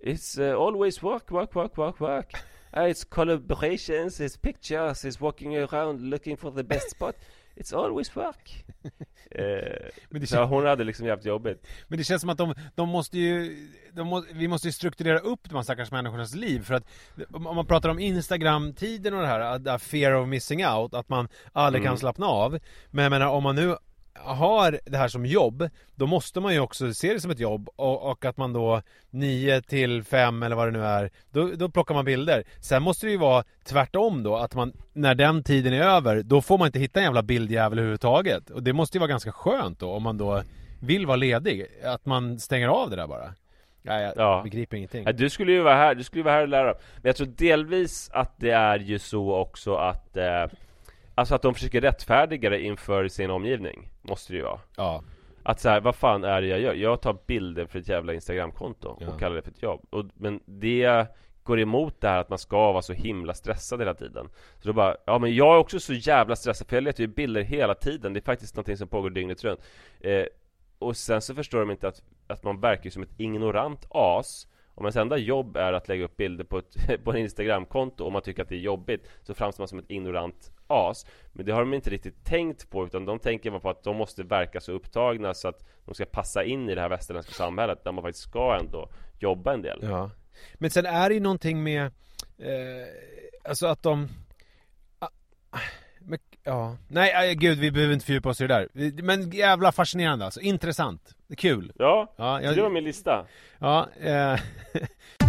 S2: It's uh, always work, work, work, work, work. *laughs* Uh, It's collaborations, it's pictures, it's walking around looking for the best spot. It's always work. *laughs* Eh,
S3: Men det
S2: Så hon hade liksom jävligt jobbigt
S3: Men det känns som att de, de måste ju, de må, vi måste ju strukturera upp de här stackars människornas liv. För att om om man pratar om Instagram-tiden och det här, det här fear of missing out, att man aldrig
S2: Mm.
S3: kan slappna av. Men jag menar om man nu har det här som jobb, då måste man ju också se det som ett jobb och, och att man då 9 till 5 eller vad det nu är, då, då plockar man bilder. Sen måste det ju vara tvärtom då, att man när den tiden är över, då får man inte hitta en jävla bildjävel överhuvudtaget. Och det måste ju vara ganska skönt då om man då vill vara ledig, att man stänger av det där bara. Ja, jag
S2: Ja.
S3: begriper ingenting.
S2: Ja, du skulle ju vara här, du skulle ju vara här och lära. Men jag tror delvis att det är ju så också att eh, Alltså att de försöker rättfärdiga det inför sin omgivning Måste det ju vara
S3: Ja.
S2: Att så här, vad fan är det jag gör? Jag tar bilder för ett jävla instagramkonto
S3: Ja.
S2: och kallar det för ett jobb och, Men det går emot det här att man ska vara så himla stressad hela tiden Så då bara, ja men jag är också så jävla stressad för jag letar ju bilder hela tiden Det är faktiskt någonting som pågår dygnet runt eh, Och sen så förstår de inte att, att man verkar som ett ignorant as om ens enda jobb är att lägga upp bilder på, ett, *laughs* på en Instagramkonto och man tycker att det är jobbigt Så framstår man som ett ignorant as Men det har de inte riktigt tänkt på utan de tänker bara på att de måste verka så upptagna så att de ska passa in i det här västerländska samhället där man faktiskt ska ändå jobba en del
S3: Ja. Men sen är det ju någonting med, eh, alltså att de... Ah, Men, ja, nej äh, gud vi behöver inte fördjupa oss i det där. Men jävla fascinerande alltså, intressant, kul.
S2: Ja,
S3: Ja,
S2: så det var min lista
S3: ja eh, *laughs*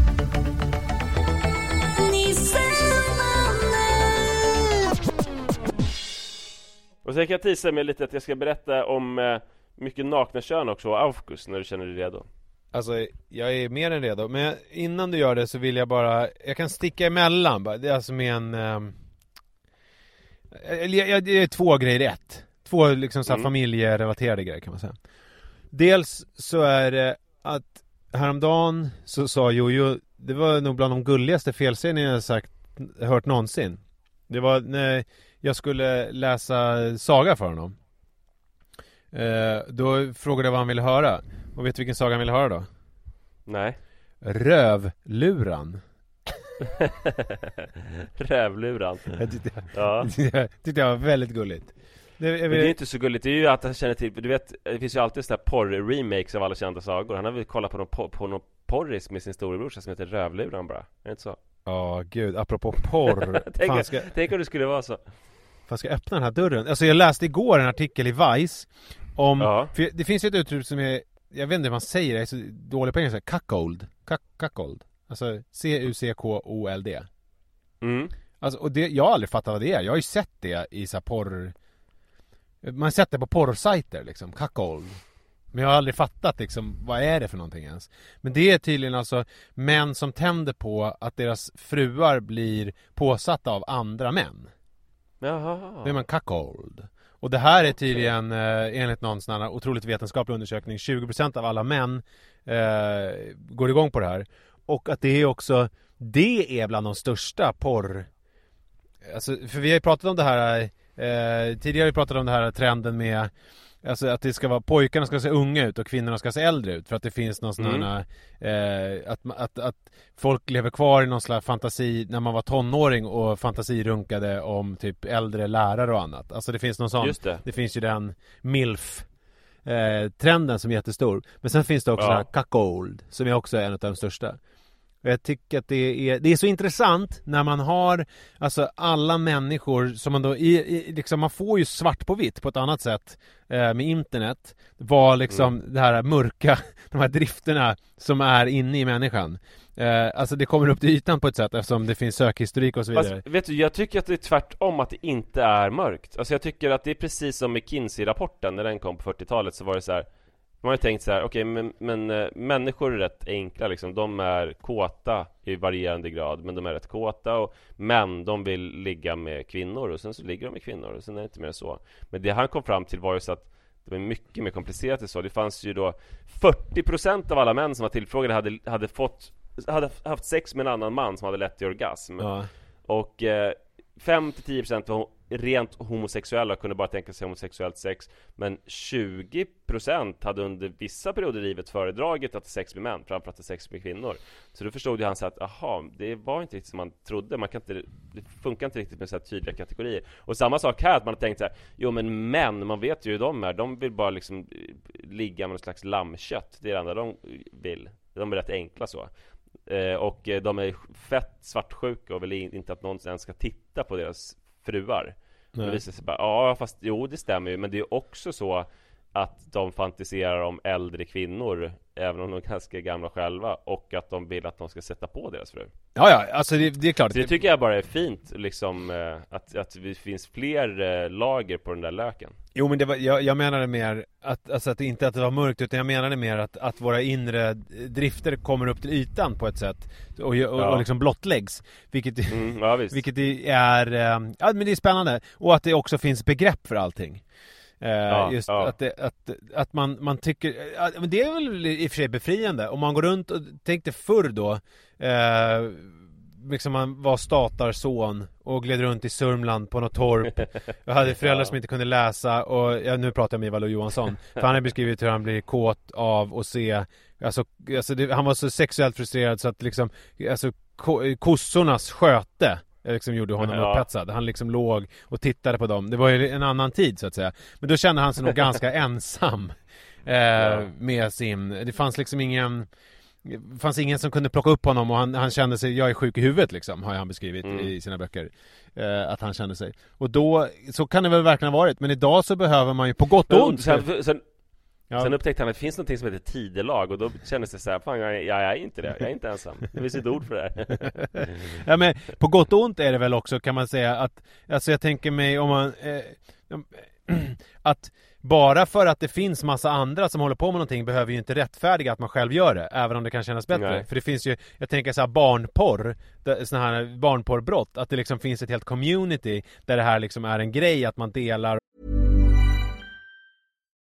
S2: Och sen kan jag tisa med lite att jag ska berätta om eh, mycket nakna kön också och Aufgus när du känner dig redo
S3: Alltså, jag är mer än redo. Men innan du gör det så vill jag bara, jag kan sticka emellan bara. Det är alltså med en... ehm, Eller jag, jag, det är två grejer i ett. Två liksom så här
S2: Mm.
S3: familjerelaterade grejer kan man säga. Dels så är det att häromdagen så sa Jojo, det var nog bland de gulligaste felsägningarna jag sagt, hört någonsin. Det var när jag skulle läsa saga för honom. Eh, då frågade jag vad han ville höra. Och vet du vilken saga han ville höra då?
S2: Nej
S3: Rövluran. *laughs*
S2: Rävluran *laughs* Ja *laughs*
S3: jag tyckte jag var väldigt gulligt. Det,
S2: Men det är inte så gulligt, det är ju att han känner till, du vet, det finns ju alltid sådana här porr-remakes av alla kända sagor Han har väl kollat på någon, po- på någon porris med sin storebrorsa som heter Rövluran bara, är det inte så?
S3: Ja, gud, apropå porr
S2: tänk,
S3: ska,
S2: tänk om det skulle vara så
S3: fan ska jag öppna den här dörren? Alltså jag läste igår en artikel i Vice Om,
S2: Ja.
S3: för det finns ju ett uttryck som är Jag vet inte hur man säger det, jag är så dålig på engelska, cuckold Cuck- Cuckold Alltså C-U-C-K-O-L-D
S2: mm.
S3: Alltså, och det, jag har aldrig fattat vad det är. Jag har ju sett det i så porr... Man har sett det på porrsajter liksom, cuckold. Men jag har aldrig fattat liksom, vad är det för någonting ens? Men det är tydligen alltså män som tänder på att deras fruar blir påsatta av andra män.
S2: Jaha
S3: Då är man cuckold. Och det här är tydligen eh, enligt någon sån här otroligt vetenskaplig undersökning 20% av alla män eh, går igång på det här. Och att det är också Det är bland de största porr Alltså, för vi har ju pratat om det här eh, Tidigare har vi pratat om den här trenden med Alltså att det ska vara, pojkarna ska se unga ut och kvinnorna ska se äldre ut för att det finns någon sån här eh, att, att, att folk lever kvar i någon slags fantasi när man var tonåring och fantasirunkade om typ äldre lärare och annat Alltså det finns någon sån
S2: Just det.
S3: Det finns ju den milf eh, trenden som är jättestor Men sen finns det också
S2: Ja.
S3: cuckold som är också en av de största och jag tycker att det är, det är så intressant när man har Alltså alla människor som man då i, i, liksom man får ju svart på vitt på ett annat sätt Med internet Vad liksom det här mörka *laughs* De här drifterna som är inne i människan. Eh, Alltså det kommer upp till ytan på ett sätt eftersom det finns sökhistorik och så vidare.
S2: Fast, vet du, jag tycker att det är tvärtom att det inte är mörkt. Alltså jag tycker att det är precis som McKinsey-rapporten när den kom på 40-talet så var det så här. Man har ju tänkt så här, okej men, men eh, människor är rätt enkla liksom. De är kåta i varierande grad Men de är rätt kåta och Män, de vill ligga med kvinnor och sen så ligger de med kvinnor och sen är det inte mer så. Men det han kom fram till var ju så att Det var mycket mer komplicerat än så. Det fanns ju då 40% av alla män som var tillfrågade hade, hade fått Hade haft sex med en annan man som hade lett till orgasm.
S3: Ja.
S2: och eh, 5-10% var rent homosexuella och kunde bara tänka sig homosexuellt sex Men 20% hade under vissa perioder i livet föredragit att ha sex med män framför att sex med kvinnor. Så då förstod ju han så att, aha, det var inte riktigt som man trodde. Man kan inte, det funkar inte riktigt med så här tydliga kategorier. Och samma sak här, att man har tänkt så här, Jo men män, man vet ju hur de är. De vill bara liksom eh, ligga med något slags lammkött. Det är det enda de eh, vill. De är rätt enkla så. Eh, och de är fett svartsjuka och vill inte att någon ens ska titta på deras fruar.
S3: Nej.
S2: Det visar sig bara, ja fast jo det stämmer ju men det är också så att de fantiserar om äldre kvinnor Även om de är ganska gamla själva och att de vill att de ska sätta på deras fru.
S3: Ja, ja, alltså det, det är klart.
S2: Så det tycker jag bara är fint liksom eh, att, att det finns fler eh, lager på den där löken.
S3: Jo men det var, jag, jag menade mer att, alltså att inte att det var mörkt utan jag menade mer att, att våra inre drifter kommer upp till ytan på ett sätt och, och,
S2: Ja.
S3: och liksom blottläggs Vilket,
S2: mm, Ja
S3: vilket är, eh, ja men det är spännande. Och att det också finns begrepp för allting
S2: Ja,
S3: just
S2: ja.
S3: att, det, att, att man, man tycker, men det är väl i och för sig befriande om man går runt och tänkte förr då eh, Liksom man var statarson och gled runt i Sörmland på något torp *laughs* Jag hade föräldrar
S2: Ja.
S3: som inte kunde läsa och ja, nu pratar jag med Ivar Johansson För han har beskrivit hur han blir kåt av att se Alltså, alltså det, han var så sexuellt frustrerad så att liksom Alltså ko, kossornas sköte liksom gjorde honom
S2: Ja.
S3: upphetsad Han liksom låg och tittade på dem Det var ju en annan tid så att säga Men då kände han sig nog ganska *laughs* ensam eh,
S2: Ja.
S3: Med sin, det fanns liksom ingen det fanns ingen som kunde plocka upp honom och han, han kände sig, jag är sjuk i huvudet liksom, har han beskrivit
S2: Mm.
S3: i sina böcker. Eh, att han kände sig. Och då, så kan det väl verkligen ha varit, men idag så behöver man ju på gott och ont.
S2: sen, sen,
S3: Ja.
S2: sen upptäckte han att det finns något som heter tidelag och då kändes det så här, fan jag, är- jag är inte det, jag är inte ensam Det finns ett ord för det här *laughs*
S3: ja men på gott och ont är det väl också kan man säga att Alltså jag tänker mig om man eh, *clears throat* Att bara för att det finns massa andra som håller på med någonting behöver ju inte rättfärdiga att man själv gör det Även om det kan kännas bättre
S2: Nej.
S3: För det finns ju, jag tänker så här barnporr Såna här barnporrbrott Att det liksom finns ett helt community Där det här liksom är en grej att man delar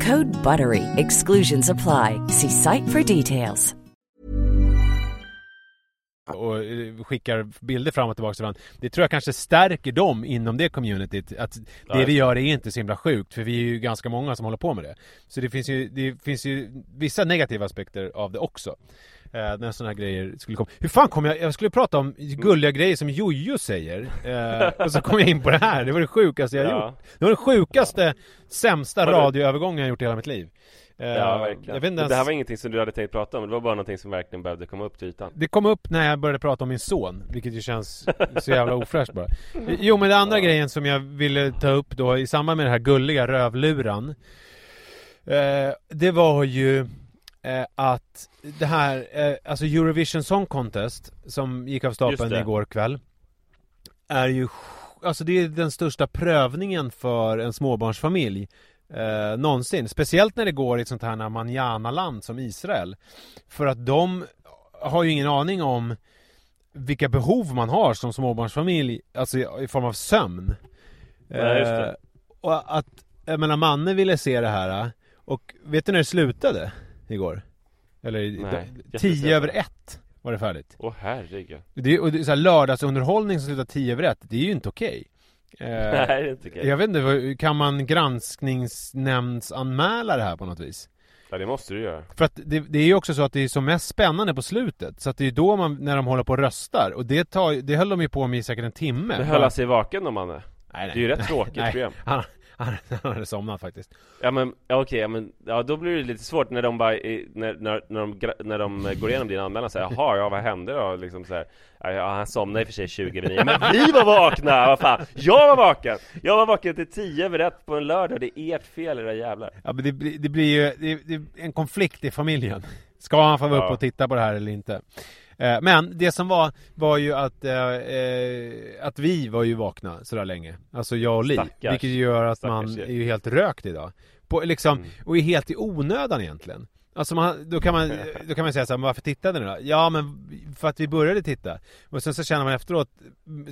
S1: Code BUTTERY. Exclusions apply. See site for details.
S3: och eh, skickar bilder fram och tillbaka till varandra. Det tror jag kanske stärker dem inom det communityt. Att det
S2: Ja.
S3: vi gör är inte så himla sjukt, för vi är ju ganska många som håller på med det. Så det finns ju, det finns ju vissa negativa aspekter av det också. Eh, när sådana här grejer skulle komma. Hur fan kom jag, jag skulle prata om gulliga grejer som Jojo säger. Eh, och så kom jag in på det här, det var det sjukaste jag
S2: Ja.
S3: gjort. Det var den sjukaste, sämsta
S2: Var det-
S3: radioövergången jag gjort i hela mitt liv. Eh,
S2: Ja, verkligen.
S3: Inte
S2: Det här
S3: ens...
S2: var ingenting som du hade tänkt prata om, det var bara någonting som verkligen behövde komma upp till ytan.
S3: Det kom upp när jag började prata om min son, vilket ju känns så jävla ofräscht bara. Jo men den andra grejen som jag ville ta upp då i samband med den här gulliga rövluran eh, Det var ju eh, att det här, eh, alltså Eurovision Song Contest som gick av stapeln igår kväll Är ju, alltså det är den största prövningen för en småbarnsfamilj eh, någonsin. Speciellt när det går i ett sånt här manjana-land som Israel. För att de har ju ingen aning om vilka behov man har som småbarnsfamilj, alltså i, i form av sömn.
S2: Nej, just det.
S3: Eh, och att, jag menar, Manne ville se det här och vet du när det slutade igår? Eller
S2: Nej,
S3: tio över ett var det färdigt.
S2: Åh herregud.
S3: Det är, och det är så här lördagsunderhållning som slutar tio över ett, det är ju inte okej. Eh, *laughs*
S2: Nej, det är inte okej.
S3: jag vet inte, kan man granskningsnämndsanmäla det här på något vis?
S2: Ja, det måste du göra.
S3: För att det, det är ju också så att det är som mest spännande på slutet Så att det är då man, när de håller på och röstar Och det tar det höll de ju på med i säkert en timme
S2: Men höll han sig vaken då Manne?
S3: nej, nej,
S2: Det är ju rätt tråkigt *laughs*
S3: nej,
S2: program.
S3: han, *laughs* han, hade somnat faktiskt
S2: Ja men, ja, okej, ja, men ja, då blir det lite svårt när de bara, när, när, när, de, när de eh, går igenom din anmälan säger Jaha, ja vad hände då? Liksom så här, ja, han somnade i och för sig 20 över 9 Men vi var vakna! Vad fan! Jag var vaken! Jag var vaken till 10 över 1 på en lördag, det är ert fel era jävlar
S3: Ja men det, blir- det blir ju det, det en konflikt i familjen Ska han få vara
S2: Ja.
S3: uppe och titta på det här eller inte? Eh, Men det som var, var ju att, eh, eh, att vi var ju vakna sådär länge. Alltså jag och Li.
S2: Stackars.
S3: Vilket gör att man
S2: Stackars
S3: är ju helt rökt idag. På, liksom,
S2: Mm.
S3: Och är helt i onödan egentligen. Alltså man, då kan man, *laughs* då kan man säga så här, men varför tittade ni då? Ja men för att vi började titta. Och sen så känner man efteråt,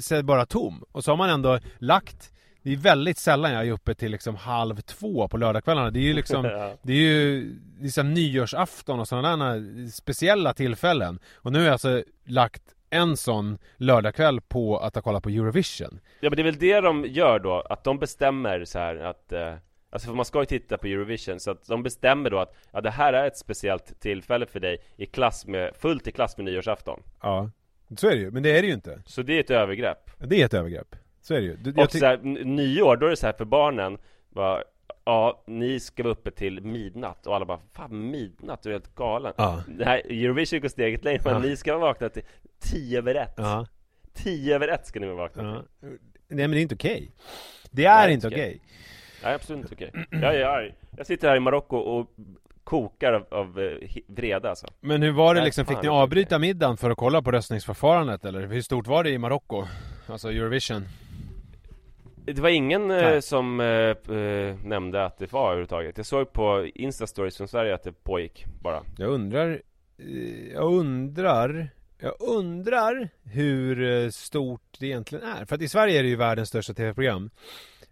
S3: så bara tom. Och så har man ändå lagt Det är väldigt sällan jag är uppe till liksom halv två på lördagskvällarna. Det är ju liksom. *laughs* Det är ju här nyårsafton och sådana där speciella tillfällen. Och nu har jag alltså lagt en sån lördagkväll på att kolla på Eurovision.
S2: Ja men det är väl det de gör då, att de bestämmer så här att eh, Alltså för man ska ju titta på Eurovision, så att de bestämmer då att Ja det här är ett speciellt tillfälle för dig i klass med, fullt i klass med nyårsafton.
S3: Ja Så är det ju, men det är det ju inte.
S2: Så det är ett övergrepp.
S3: Det är ett övergrepp Så är det ju Du-
S2: Och så här, nyår, då är det så här för barnen bara, Ja, ni ska vara uppe till midnatt och alla bara Fan midnatt, du är helt galen
S3: Ja.
S2: Här, Eurovision går steget längre, men
S3: Ja.
S2: ni ska vara vakna till tio över ett
S3: Ja,
S2: Tio över ett ska ni vara vakna
S3: ja.
S2: till
S3: Nej men det är inte okej Det är
S2: Nej,
S3: inte
S2: okej.
S3: okej
S2: Nej absolut inte okej Jag är arg Jag sitter här i Marocko och kokar av, av eh, vrede alltså
S3: Men hur var det
S2: Nej,
S3: liksom, fick ni avbryta middagen för att kolla på röstningsförfarandet eller? Hur stort var det i Marocko? Alltså Eurovision
S2: Det var ingen eh, som eh, eh, nämnde att det var överhuvudtaget. Jag såg på Insta-stories från Sverige att det pågick bara.
S3: Jag undrar eh, Jag undrar Jag undrar hur eh, stort det egentligen är. För att i Sverige är det ju världens största tv-program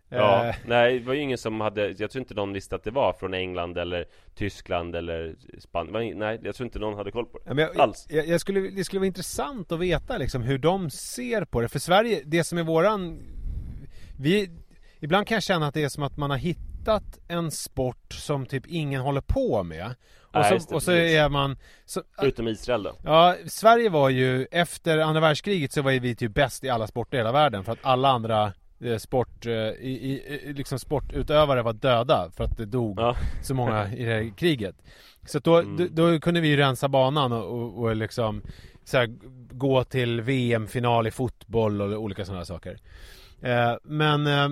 S2: Ja,
S3: Eh,
S2: nej det var ju ingen som hade Jag tror inte någon visste att det var från England eller Tyskland eller Spanien Nej, jag tror inte någon hade koll på det.
S3: Ja, jag,
S2: Alls.
S3: Jag, jag skulle, det skulle vara intressant att veta liksom hur de ser på det. För Sverige, det som är våran... Vi, ibland kan jag känna att det är som att man har hittat en sport som typ ingen håller på med. Och
S2: Nej,
S3: så,
S2: det,
S3: och så är man... Så,
S2: Utom Israel då
S3: ja, Sverige var ju, efter andra världskriget så var ju vi typ bäst i alla sporter i hela världen. För att alla andra eh, sport, eh, i, i, liksom sportutövare var döda för att det dog
S2: Ja,
S3: så många i det kriget. Så då,
S2: Mm.
S3: då, då kunde vi ju rensa banan och, och, och liksom så här, gå till VM-final i fotboll och olika sådana saker. Eh, men eh,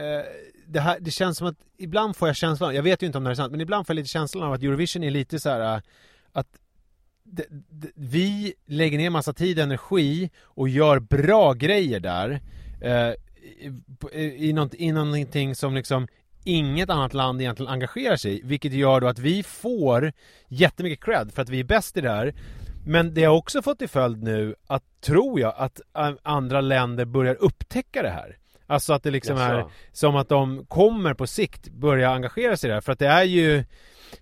S3: eh, det, här, det känns som att ibland får jag känslan, jag vet ju inte om det här är sant, men ibland får jag lite känslan av att Eurovision är lite så här eh, att det, det, vi lägger ner massa tid och energi och gör bra grejer där eh, i, i, något, i någonting som liksom inget annat land egentligen engagerar sig i Vilket gör då att vi får jättemycket cred för att vi är bäst i det här. Men det har också fått till följd nu att, tror jag, att andra länder börjar upptäcka det här. Alltså att det liksom är som att de kommer på sikt börja engagera sig i det här. För att det är ju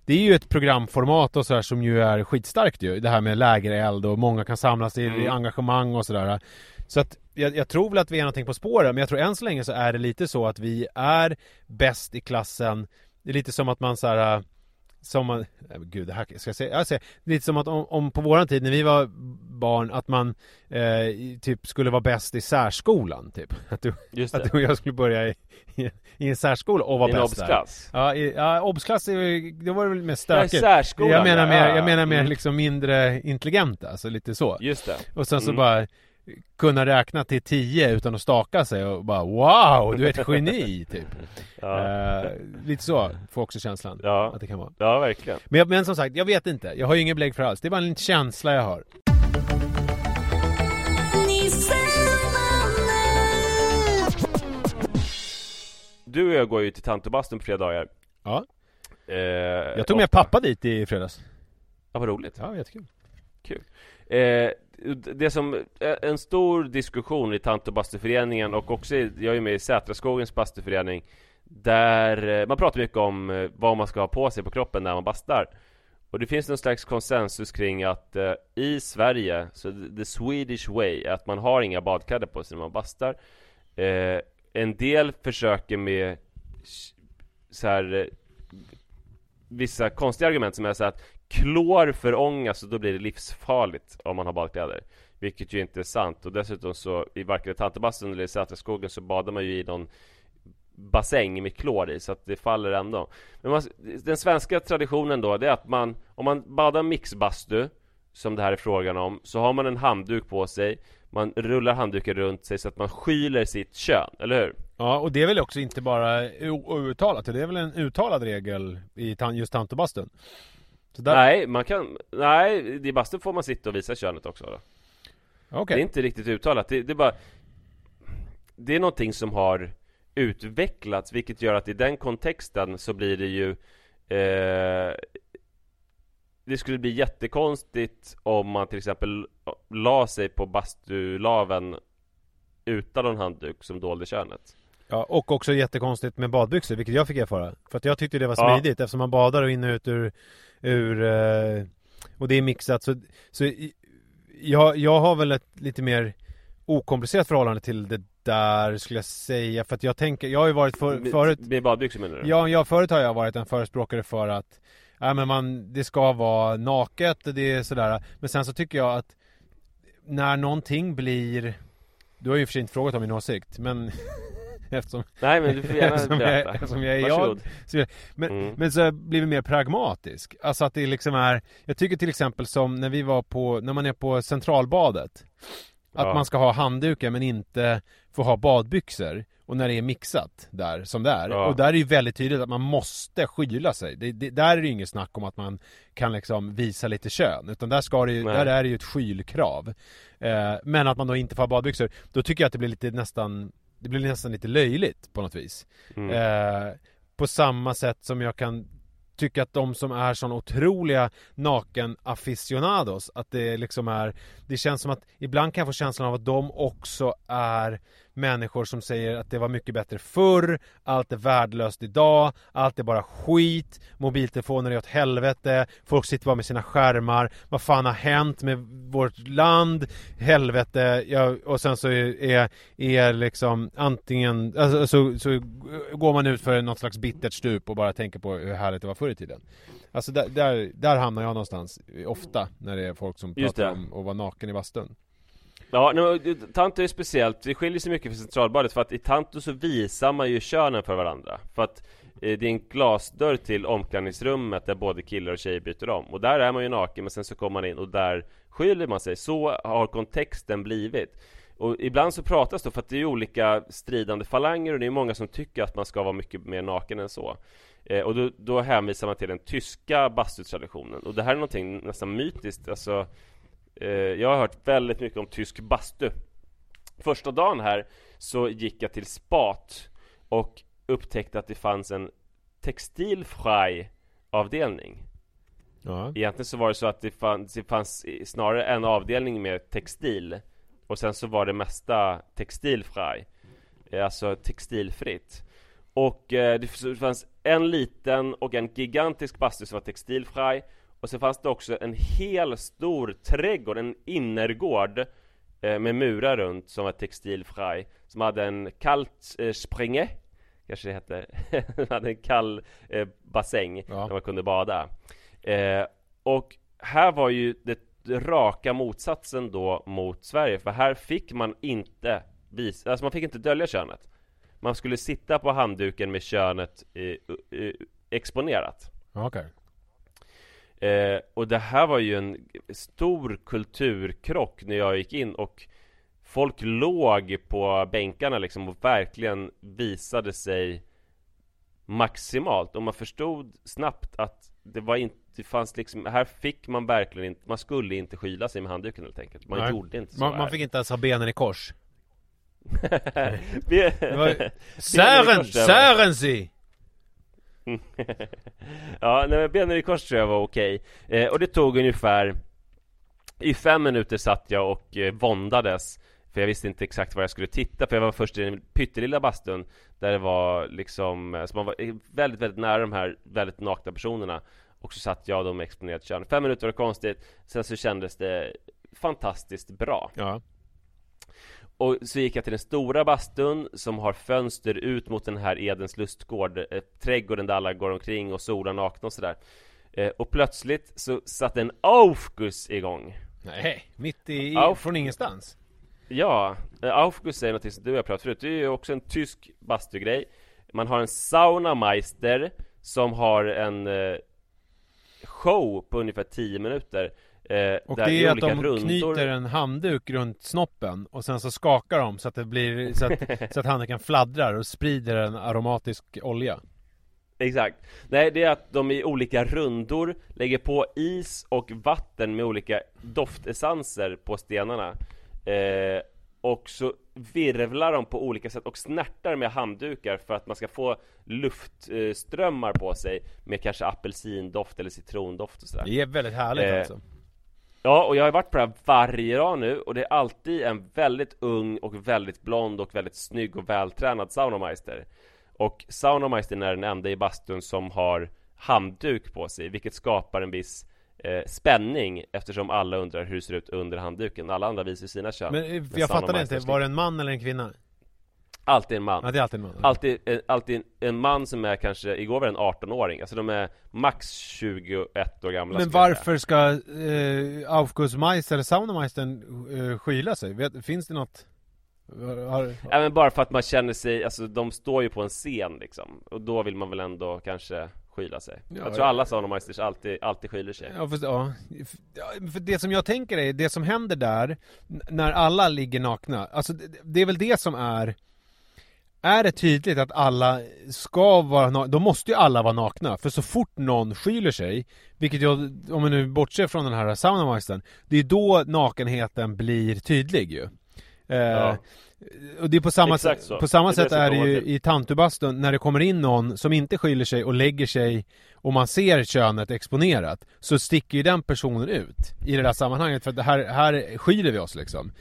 S3: det är ju ett programformat och sådär som ju är skitstarkt ju. Det här med lägereld och många kan samlas i mm. engagemang och sådär. Så att jag, jag, tror väl att vi är någonting på spåren men jag tror än så länge så är det lite så att vi är bäst i klassen. Det är lite som att man så här, Som man, gud det här ska jag säga, jag säger, lite som att om, om, på våran tid när vi var barn att man eh, typ skulle vara bäst i särskolan typ. *laughs* Att du, att du och jag skulle börja i, i, i en särskola och vara bäst där. obsklass? Ja, i, ja obsklass, det var väl mer stökigt. jag menar mer, jag menar mer mm. liksom mindre intelligenta, alltså lite så.
S2: Just det.
S3: Och sen så mm. bara kunna räkna till tio utan att staka sig och bara wow, du är ett geni *laughs* typ. Ja. Uh, lite så får också känslan
S2: ja.
S3: att det kan vara.
S2: Ja, verkligen.
S3: Men, men som sagt, jag vet inte. Jag har ju ingen belägg för alls. Det är bara en känsla jag har.
S2: Du och jag går ju till tantebastun på flera dagar.
S3: Ja. Uh, jag tog med pappa dit i fredags.
S2: Ja, vad roligt.
S3: Ja, jättekul.
S2: Kul. Eh, det som, eh, en stor diskussion i Tantobastuföreningen och också, jag är med i Sätraskogens bastuförening Där eh, man pratar mycket om eh, vad man ska ha på sig på kroppen när man bastar. Och det finns någon slags konsensus kring att eh, i Sverige, så the Swedish way, att man har inga badkläder på sig när man bastar. Eh, En del försöker med så här vissa konstiga argument som är så att klor förångas och då blir det livsfarligt om man har badkläder. Vilket ju inte är sant. Och dessutom så i varken i Tantebastun eller i Sätraskogen så badar man ju i någon bassäng med klor i så att det faller ändå. Men man, den svenska traditionen då det är att man Om man badar mixbastu Som det här är frågan om Så har man en handduk på sig. Man rullar handduken runt sig så att man skyler sitt kön, eller hur?
S3: Ja, och det är väl också inte bara outtalat. Det är väl en uttalad regel i just tantobastun
S2: där... Nej, man kan... Nej, i bastun får man sitta och visa könet också då.
S3: Okay.
S2: Det är inte riktigt uttalat. Det, det, är bara... Det är någonting som har utvecklats, vilket gör att i den kontexten så blir det ju... Eh... Det skulle bli jättekonstigt om man till exempel la sig på bastulaven utan någon handduk som dolde könet.
S3: Ja, och också jättekonstigt med badbyxor, vilket jag fick erfara. För att jag tyckte det var smidigt ja. eftersom man badar och in och ut ur, ur eh, och det är mixat. Så, så jag, jag har väl ett lite mer okomplicerat förhållande till det där skulle jag säga. För att jag tänker, jag har ju varit för, förut
S2: Med badbyxor menar du?
S3: Ja, jag, förut har jag varit en förespråkare för att Ja men man, det ska vara naket, det är sådär Men sen så tycker jag att När någonting blir Du har ju för sig inte frågat om min åsikt men Eftersom,
S2: Nej men du får gärna
S3: eftersom berätta. Jag, eftersom jag är Varsågod. jag. men, mm. men så har jag blivit mer pragmatisk. Alltså att det liksom är Jag tycker till exempel som när vi var på, när man är på Centralbadet Att ja. man ska ha handdukar men inte få ha badbyxor och när det är mixat där, som det är. Ja. Och där är det ju väldigt tydligt att man måste skyla sig. Det, det, där är det ju inget snack om att man kan liksom visa lite kön. Utan där, ska det ju, där är det ju ett skylkrav. Eh, men att man då inte får ha badbyxor. Då tycker jag att det blir lite nästan det blir nästan lite löjligt på något vis. Mm. Eh, på samma sätt som jag kan tycka att de som är sån otroliga naken aficionados att det liksom är Det känns som att ibland kan jag få känslan av att de också är människor som säger att det var mycket bättre förr, allt är värdelöst idag, allt är bara skit, mobiltelefoner är åt helvete, folk sitter bara med sina skärmar, vad fan har hänt med vårt land, helvete, ja, och sen så är, är liksom antingen, alltså, så, så går man ut för något slags bittert stup och bara tänker på hur härligt det var förr i tiden. Alltså där, där, där hamnar jag någonstans ofta när det är folk som pratar om att vara naken i bastun.
S2: Ja, Tanto är speciellt, det skiljer sig mycket från Centralbadet för att i Tanto så visar man ju könen för varandra. För att eh, det är en glasdörr till omklädningsrummet där både killar och tjejer byter om. Och där är man ju naken men sen så kommer man in och där skyller man sig. Så har kontexten blivit. Och ibland så pratas det för att det är olika stridande falanger och det är många som tycker att man ska vara mycket mer naken än så. Eh, Och då, då hänvisar man till den tyska bastutraditionen. Och det här är någonting nästan mytiskt. Alltså jag har hört väldigt mycket om tysk bastu. Första dagen här så gick jag till spat och upptäckte att det fanns en textilfrei avdelning.
S3: Ja.
S2: Egentligen så var det så att det fanns, det fanns snarare en avdelning med textil Och sen så var det mesta textilfrei eh, Alltså textilfritt. Och eh, det fanns en liten och en gigantisk bastu som var textilfrei Och sen fanns det också en hel stor trädgård, en innergård eh, Med murar runt som var textilfrei Som hade en kallt eh, springe Kanske det hette *laughs* hade en kall eh, bassäng
S3: Ja.
S2: där man kunde bada Eh, och här var ju det raka motsatsen då mot Sverige, för här fick man inte visa, alltså man fick inte dölja könet. Man skulle sitta på handduken med könet eh, eh, exponerat.
S3: Okej.
S2: Eh, och det här var ju en stor kulturkrock när jag gick in och Folk låg på bänkarna liksom och verkligen visade sig Maximalt och man förstod snabbt att det var inte det fanns liksom, här fick man verkligen inte, man skulle inte skyla sig med handduken helt enkelt Man
S3: Nej.
S2: gjorde inte så
S3: Man,
S2: här.
S3: man fick inte ens ha benen i kors.
S2: Vi- *laughs*
S3: Det var-
S2: Benen i
S3: Sären!
S2: kors, det var-
S3: Särensi! *laughs*
S2: ja, nej, men benen i kors tror jag var okej. Eh, Och det tog ungefär I fem minuter satt jag och eh, våndades. För jag visste inte exakt vad jag skulle titta För jag var först i den pyttelilla bastun Där det var liksom, eh, så man var eh, väldigt, väldigt nära de här väldigt nakna personerna. Och så satt jag då med exponerat kön. Fem minuter var konstigt Sen så kändes det fantastiskt bra.
S3: Ja
S2: och så gick jag till den stora bastun som har fönster ut mot den här Edens lustgård eh, Trädgården där alla går omkring och solar nakna och sådär. Eh, Och plötsligt så satte en Aufguss igång.
S3: Nej, mitt i,
S2: Auf-
S3: från ingenstans.
S2: Ja, eh, Aufguss är något som du jag pratat förut. Det är ju också en tysk bastugrej. Man har en saunameister som har en eh, show på ungefär 10 minuter eh,
S3: Och
S2: där
S3: det är att de
S2: rundor-
S3: knyter en handduk runt snoppen och sen så skakar de så att det blir så att, *laughs* så att handduken fladdrar och sprider en aromatisk olja.
S2: Exakt. Nej, det är att de i olika rundor lägger på is och vatten med olika doftessenser på stenarna. Eh, och så virvlar de på olika sätt och snärtar med handdukar för att man ska få luftströmmar på sig med kanske apelsindoft eller citrondoft och sådär.
S3: Det är väldigt härligt
S2: Eh,
S3: alltså.
S2: Ja, och jag har varit på det här varje dag nu och det är alltid en väldigt ung och väldigt blond och väldigt snygg och vältränad saunameister. Och saunameistern är den enda i bastun som har handduk på sig, vilket skapar en viss eh, spänning eftersom alla undrar hur det ser ut under handduken. Alla andra visar sina kön.
S3: Men eh,
S2: Men
S3: jag fattade inte, var det en man eller en kvinna?
S2: Alltid en man.
S3: Ja, det är alltid en man.
S2: Alltid, eh, alltid en, en man som är kanske, igår var det en 18-åring, alltså de är max 21 år gamla
S3: Men varför ska eh, Aufgussmeister eller Saunameistern eh, skyla sig? Vet, finns det något? Har,
S2: Ja men bara för att man känner sig, alltså de står ju på en scen liksom Och då vill man väl ändå kanske skyla sig
S3: Ja,
S2: Jag tror
S3: ja.
S2: alla saunameisters alltid, alltid skyler sig
S3: Ja, för, ja. Ja, för det som jag tänker är, det som händer där När alla ligger nakna Alltså det, det är väl det som är Är det tydligt att alla ska vara nakna, då måste ju alla vara nakna För så fort någon skyler sig Vilket jag, om man nu bortser från den här saunameistern Det är då nakenheten blir tydlig ju eh,
S2: Ja.
S3: Och det är på samma, på samma
S2: är
S3: sätt är det ju i tantubastun när det kommer in någon som inte skyller sig och lägger sig och man ser könet exponerat så sticker ju den personen ut i det där sammanhanget för att det här, här skyler vi oss liksom.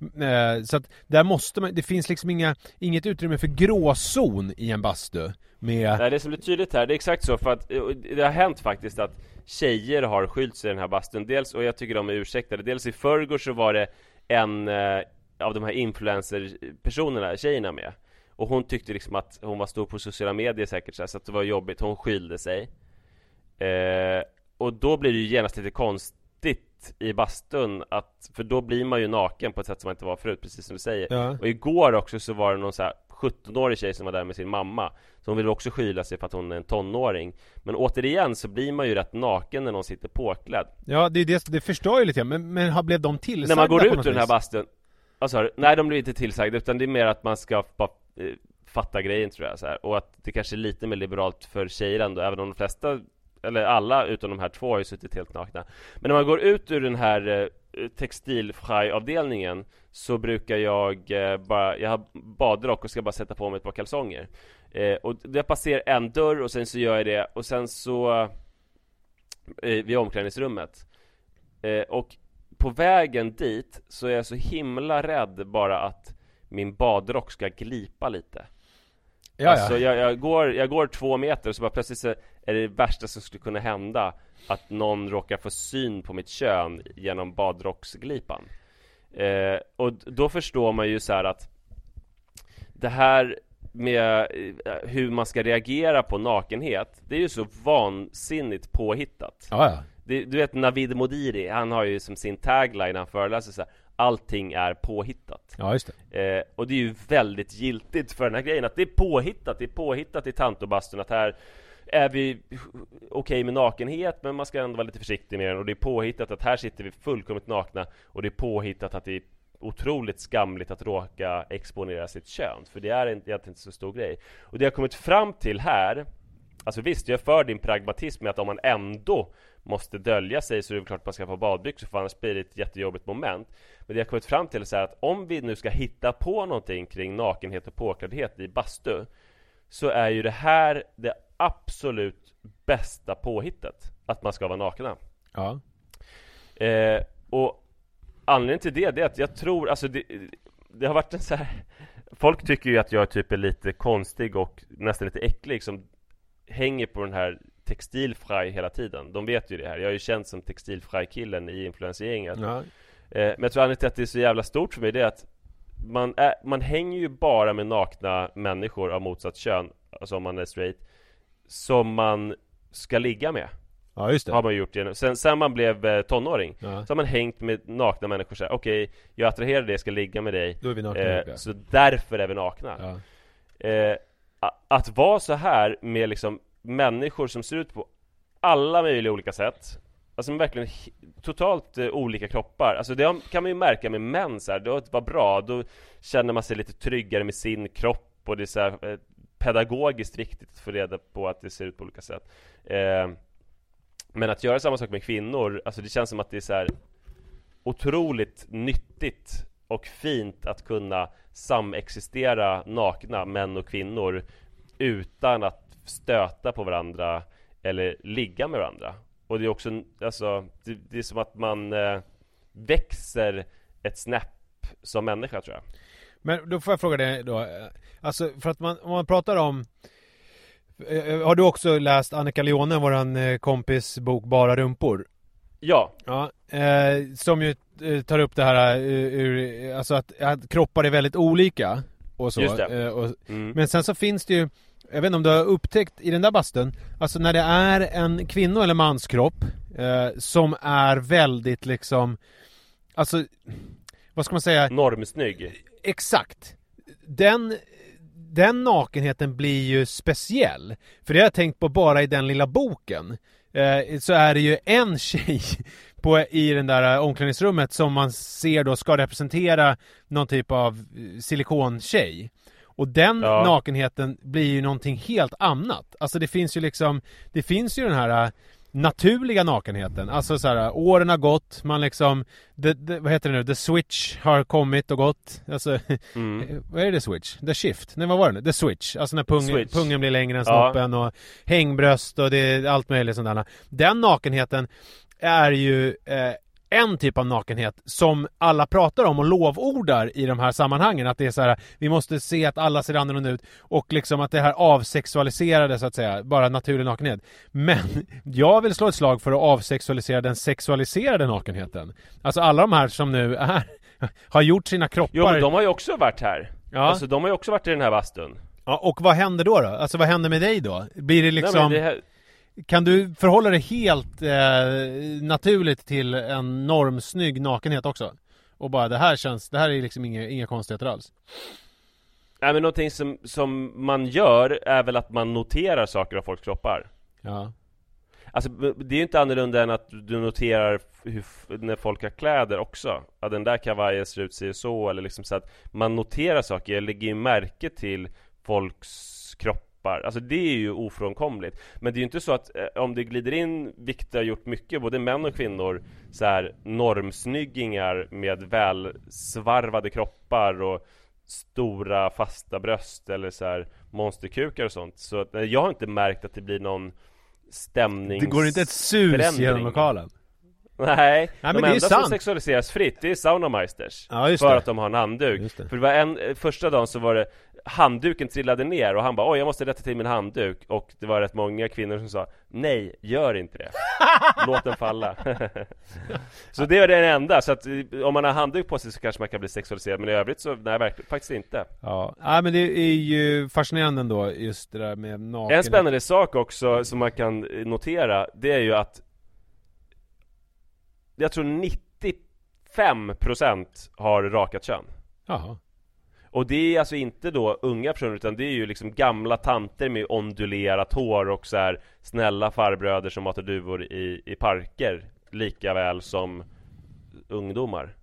S3: Mm, eh, så att där måste man, det finns liksom inga, inget utrymme för gråzon i en bastu med
S2: Nej det som blir tydligt här, det är exakt så för att eh, det har hänt faktiskt att Tjejer har skylt sig i den här bastun, dels, och jag tycker de är ursäktade Dels i förrgår så var det en eh, av de här influencer-personerna, tjejerna med. Och hon tyckte liksom att hon var stor på sociala medier säkert så, här, så att det var jobbigt, hon skylde sig. Eh, Och då blir det ju genast lite konstigt i bastun att, för då blir man ju naken på ett sätt som man inte var förut, precis som du säger.
S5: Ja.
S2: Och igår också så var det någon så här 17-årig tjej som var där med sin mamma Så hon ville också skyla sig för att hon är en tonåring. Men återigen så blir man ju rätt naken när någon sitter påklädd.
S3: Ja, det, det, det förstör ju lite men, men har, blev de tillsagda
S2: När man går ut ur den här bastun Alltså, nej de blir inte tillsagda utan det är mer att man ska bara eh, fatta grejen tror jag så här. Och att det kanske är lite mer liberalt för tjejer ändå Även om de flesta eller alla utom de här två har ju suttit helt nakna. Men när man går ut ur den här eh, textilfrajavdelningen Så brukar jag eh, bara Jag har badrock och ska bara sätta på mig ett par kalsonger. Eh, Och jag passerar en dörr och sen så gör jag det och sen så eh, Vid omklädningsrummet. Eh, Och på vägen dit så är jag så himla rädd bara att min badrock ska glipa lite.
S3: Ja,
S2: Alltså
S3: ja.
S2: jag, jag, går, jag går två meter och så bara plötsligt så är det värsta som skulle kunna hända Att någon råkar få syn på mitt kön genom badrocksglipan eh, Och då förstår man ju så här att Det här med eh, hur man ska reagera på nakenhet Det är ju så vansinnigt påhittat
S3: ja, ja.
S2: det, Du vet Navid Modiri, han har ju som sin tagline när han föreläser så här, Allting är påhittat.
S3: Ja, just det.
S2: Eh, och det är ju väldigt giltigt för den här grejen att det är påhittat, det är påhittat i tantobastun att här är vi okej med nakenhet men man ska ändå vara lite försiktig med den. Och det är påhittat att här sitter vi fullkomligt nakna och det är påhittat att det är otroligt skamligt att råka exponera sitt kön för det är egentligen inte så stor grej. Och det jag kommit fram till här Alltså visst, jag är för din pragmatism med att om man ändå måste dölja sig så är det klart att man ska få badbyxor för annars blir det ett jättejobbigt moment Men det jag kommit fram till är att om vi nu ska hitta på någonting kring nakenhet och påkläddhet i bastu Så är ju det här det absolut bästa påhittet Att man ska vara nakna
S3: Ja.
S2: Eh, och anledningen till det, det är att jag tror, alltså det, det har varit en så här Folk tycker ju att jag typ är lite konstig och nästan lite äcklig som hänger på den här textilfraj hela tiden De vet ju det här, jag är ju känd som textilfraj-killen i influencergänget
S3: ja.
S2: Eh, Men jag tror anledningen till att det är så jävla stort för mig det är att man, är, man hänger ju bara med nakna människor av motsatt kön Alltså om man är straight Som man ska ligga med
S3: Ja, just det.
S2: har man gjort genom, sen, sen man blev eh, tonåring
S3: Ja.
S2: Så har man hängt med nakna människor så här, okej Jag attraherar dig, jag ska ligga med dig
S3: Då är vi nakna.
S2: eh,
S3: ja.
S2: Så därför är vi nakna
S3: Ja.
S2: eh, Att vara så här med liksom människor som ser ut på alla möjliga olika sätt Alltså verkligen totalt eh, olika kroppar. Alltså det kan man ju märka med män så här, det var bra, då känner man sig lite tryggare med sin kropp och det är så här, eh, pedagogiskt viktigt att få reda på att det ser ut på olika sätt. Eh, Men att göra samma sak med kvinnor, alltså det känns som att det är så här otroligt nyttigt och fint att kunna samexistera nakna män och kvinnor utan att stöta på varandra eller ligga med varandra. Och det är också, alltså, det, det är som att man eh, växer ett snäpp som människa tror jag.
S3: Men då får jag fråga dig då, eh, alltså för att man, om man pratar om eh, Har du också läst Annika Leone, våran eh, kompis bok Bara rumpor?
S2: Ja,
S3: Ja, eh, som ju eh, tar upp det här eh, ur, alltså att, att kroppar är väldigt olika och så.
S2: Just det.
S3: Eh, och,
S2: mm.
S3: men sen så finns det ju, jag vet inte om du har upptäckt i den där bastun, alltså när det är en kvinno eller manskropp eh, som är väldigt liksom, alltså, vad ska man säga?
S2: normsnygg.
S3: Exakt. Den, den nakenheten blir ju speciell. För det har jag tänkt på bara i den lilla boken. Eh, så är det ju en tjej *laughs* på, i den där eh, omklädningsrummet som man ser då ska representera någon typ av eh, silikontjej. Och den
S2: Ja.
S3: nakenheten blir ju någonting helt annat. Alltså det finns ju liksom, det finns ju den här eh, naturliga nakenheten. Alltså så här, åren har gått, man liksom, the, the, vad heter det nu, the switch har kommit och gått. Alltså, *laughs*
S2: Mm.
S3: vad är det switch? The shift? Nej vad var det nu? The switch. Alltså när pung,
S2: Switch.
S3: pungen blir längre än
S2: Ja.
S3: snoppen och hängbröst och det allt möjligt sånt där. Den nakenheten är ju eh, en typ av nakenhet som alla pratar om och lovordar i de här sammanhangen. Att det är så här, vi måste se att alla ser annorlunda ut och liksom att det här avsexualiserade så att säga, bara naturlig nakenhet. Men *laughs* jag vill slå ett slag för att avsexualisera den sexualiserade nakenheten. Alltså alla de här som nu är, *laughs* har gjort sina kroppar
S2: Jo men de har ju också varit här.
S3: Ja.
S2: Alltså de har ju också varit i den här bastun.
S3: Ja, och vad händer då då? Alltså vad händer med dig då? Blir det liksom...
S2: Nej,
S3: kan du förhålla dig helt eh, naturligt till en normsnygg nakenhet också? Och bara det här känns, det här är liksom inga, inga konstigheter alls.
S2: Nej men någonting som, som man gör är väl att man noterar saker av folks kroppar.
S3: Ja.
S2: Alltså det är ju inte annorlunda än att du noterar hur, när folk har kläder också. Att den där kavajen ser ut sig så eller liksom så att Man noterar saker, jag lägger ju märke till folks kroppar Alltså det är ju ofrånkomligt. Men det är ju inte så att eh, om det glider in, vilket har gjort mycket, både män och kvinnor så här normsnyggingar med välsvarvade kroppar och stora fasta bröst eller så här monsterkukar och sånt. Så att, eh, jag har inte märkt att det blir någon stämnings...
S3: Det går inte ett sus
S2: förändring.
S3: genom lokalen.
S2: Nej,
S3: men
S2: de enda som sexualiseras fritt det är saunameisters
S3: Ja,
S2: För
S3: det.
S2: att de har en handduk. För det var en, eh, första dagen så var det Handduken trillade ner och han bara oj jag måste rätta till min handduk. Och det var rätt många kvinnor som sa Nej, gör inte det. Låt den falla. *laughs* Så det var den enda, så att eh, om man har handduk på sig så kanske man kan bli sexualiserad Men i övrigt så, nej verkligen, faktiskt inte.
S3: Ja, nej men det är ju fascinerande ändå just det där med naken
S2: En spännande sak också som man kan eh, notera Det är ju att Jag tror 95% har rakat kön.
S3: Jaha
S2: Och det är alltså inte då unga personer utan det är ju liksom gamla tanter med ondulerat hår och så här snälla farbröder som matar duvor i, i parker Lika väl som ungdomar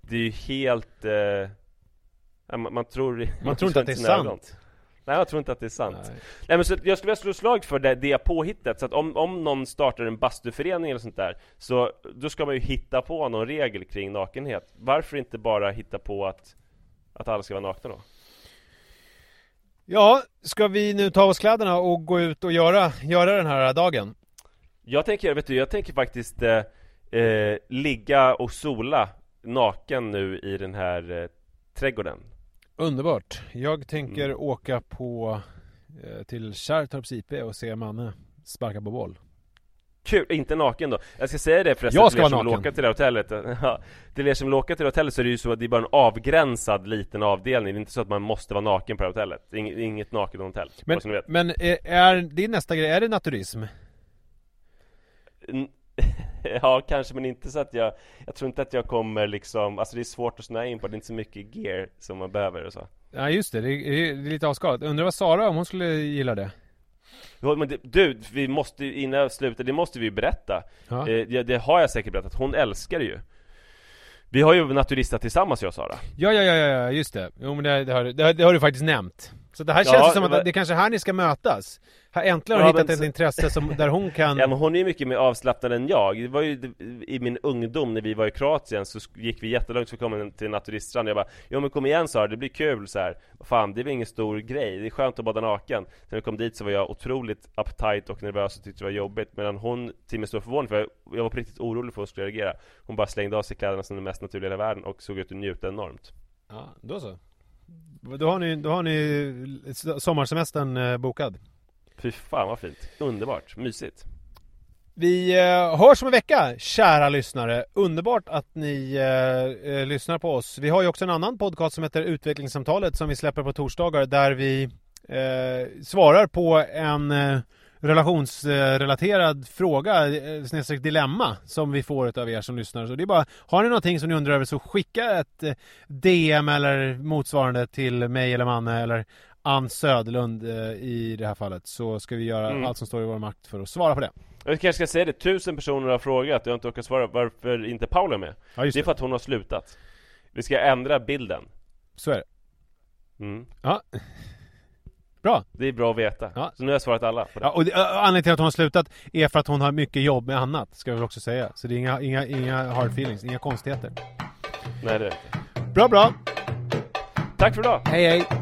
S2: Det är ju helt... Eh, man, man tror
S3: Man tror inte att det är *laughs*
S2: sina ögon.
S3: sant.
S2: Nej jag tror inte att det är sant
S3: Nej.
S2: Nej, men så jag skulle vilja slå slag för det, det påhittet Så att om, om någon startar en bastuförening eller sånt där Så då ska man ju hitta på någon regel kring nakenhet Varför inte bara hitta på att Att alla ska vara nakna då?
S3: Ja, ska vi nu ta oss kläderna och gå ut och göra, göra den här dagen?
S2: Jag tänker, vet du, jag tänker faktiskt eh, eh, Ligga och sola Naken nu i den här eh, trädgården
S3: Underbart. Jag tänker
S2: Mm.
S3: åka på eh, till Kärrtorps IP och se Manne sparka på boll.
S2: Kul, inte naken då. Jag ska säga det förresten
S3: Jag ska *laughs*
S2: till er som vill åka till det här hotellet. Ja, till er som vill åka till det hotellet så är det ju så att det är bara en avgränsad liten avdelning. Det är inte så att man måste vara naken på det här hotellet. Det inget, inget naken hotell.
S3: Men, men är, är din nästa grej, är det naturism?
S2: N- *laughs* Ja, kanske men inte så att jag Jag tror inte att jag kommer liksom Alltså det är svårt att snöa in på Det är inte så mycket gear som man behöver och så
S3: Ja just det, det är, det är lite avskalat. Undrar vad Sara om hon skulle gilla det?
S2: Men det, Du, vi måste innan jag slutar Det måste vi ju berätta
S3: Ja.
S2: eh, det, det har jag säkert berättat Hon älskar det ju Vi har ju naturistat tillsammans jag och Sara
S3: Ja, ja, ja, ja, just det. Jo men det, det, har, det, har- det har du faktiskt nämnt. Så det här
S2: Ja,
S3: känns ju som att
S2: var-
S3: det är kanske här ni ska mötas. Äntligen har
S2: Ja,
S3: hittat
S2: men
S3: ett
S2: så-
S3: intresse som, där hon kan... *laughs*
S2: Ja men hon är ju mycket mer avslappnad än jag. Det var ju i min ungdom när vi var i Kroatien så gick vi jättelångt för att komma till en naturiststrand Jag bara Jo men kom igen Sara, det blir kul så här. Fan det är väl ingen stor grej, det är skönt att bada naken. När vi kom dit så var jag otroligt uptight och nervös och tyckte det var jobbigt. Medan hon till min stora förvåning, för jag, jag var på riktigt orolig för hur hon skulle reagera. Hon bara slängde av sig kläderna som det mest naturliga i hela världen och såg ut att njuta enormt.
S3: Ja, då så. Då har ni, då har ni sommarsemestern eh, bokad.
S2: Fy fan vad fint, underbart, mysigt
S3: Vi eh, hörs om en vecka, kära lyssnare. Underbart att ni eh, eh, lyssnar på oss. Vi har ju också en annan podcast som heter Utvecklingssamtalet som vi släpper på torsdagar där vi eh, svarar på en relationsrelaterad fråga, eh, snedstreck dilemma, som vi får av er som lyssnar. Så det är bara, har ni någonting som ni undrar över så skicka ett eh, DM eller motsvarande till mig eller Manne eller Ann Söderlund eh, i det här fallet så ska vi göra
S2: Mm.
S3: allt som står i vår makt för att svara på det.
S2: Jag kanske ska säga det, tusen personer har frågat, jag har inte orkat svara varför inte Paula är med
S3: Ja,
S2: Det är för att hon har slutat Vi ska ändra bilden
S3: Så är det.
S2: mm.
S3: Ja. Bra.
S2: Det är bra att veta.
S3: Ja.
S2: Så nu har jag svarat alla på det.
S3: Ja, och det, anledningen till att hon har slutat är för att hon har mycket jobb med annat, ska jag väl också säga. Så det är inga, inga, inga hard feelings, inga konstigheter.
S2: Nej det är det inte.
S3: Bra, bra.
S2: Tack för idag!
S3: Hej, hej.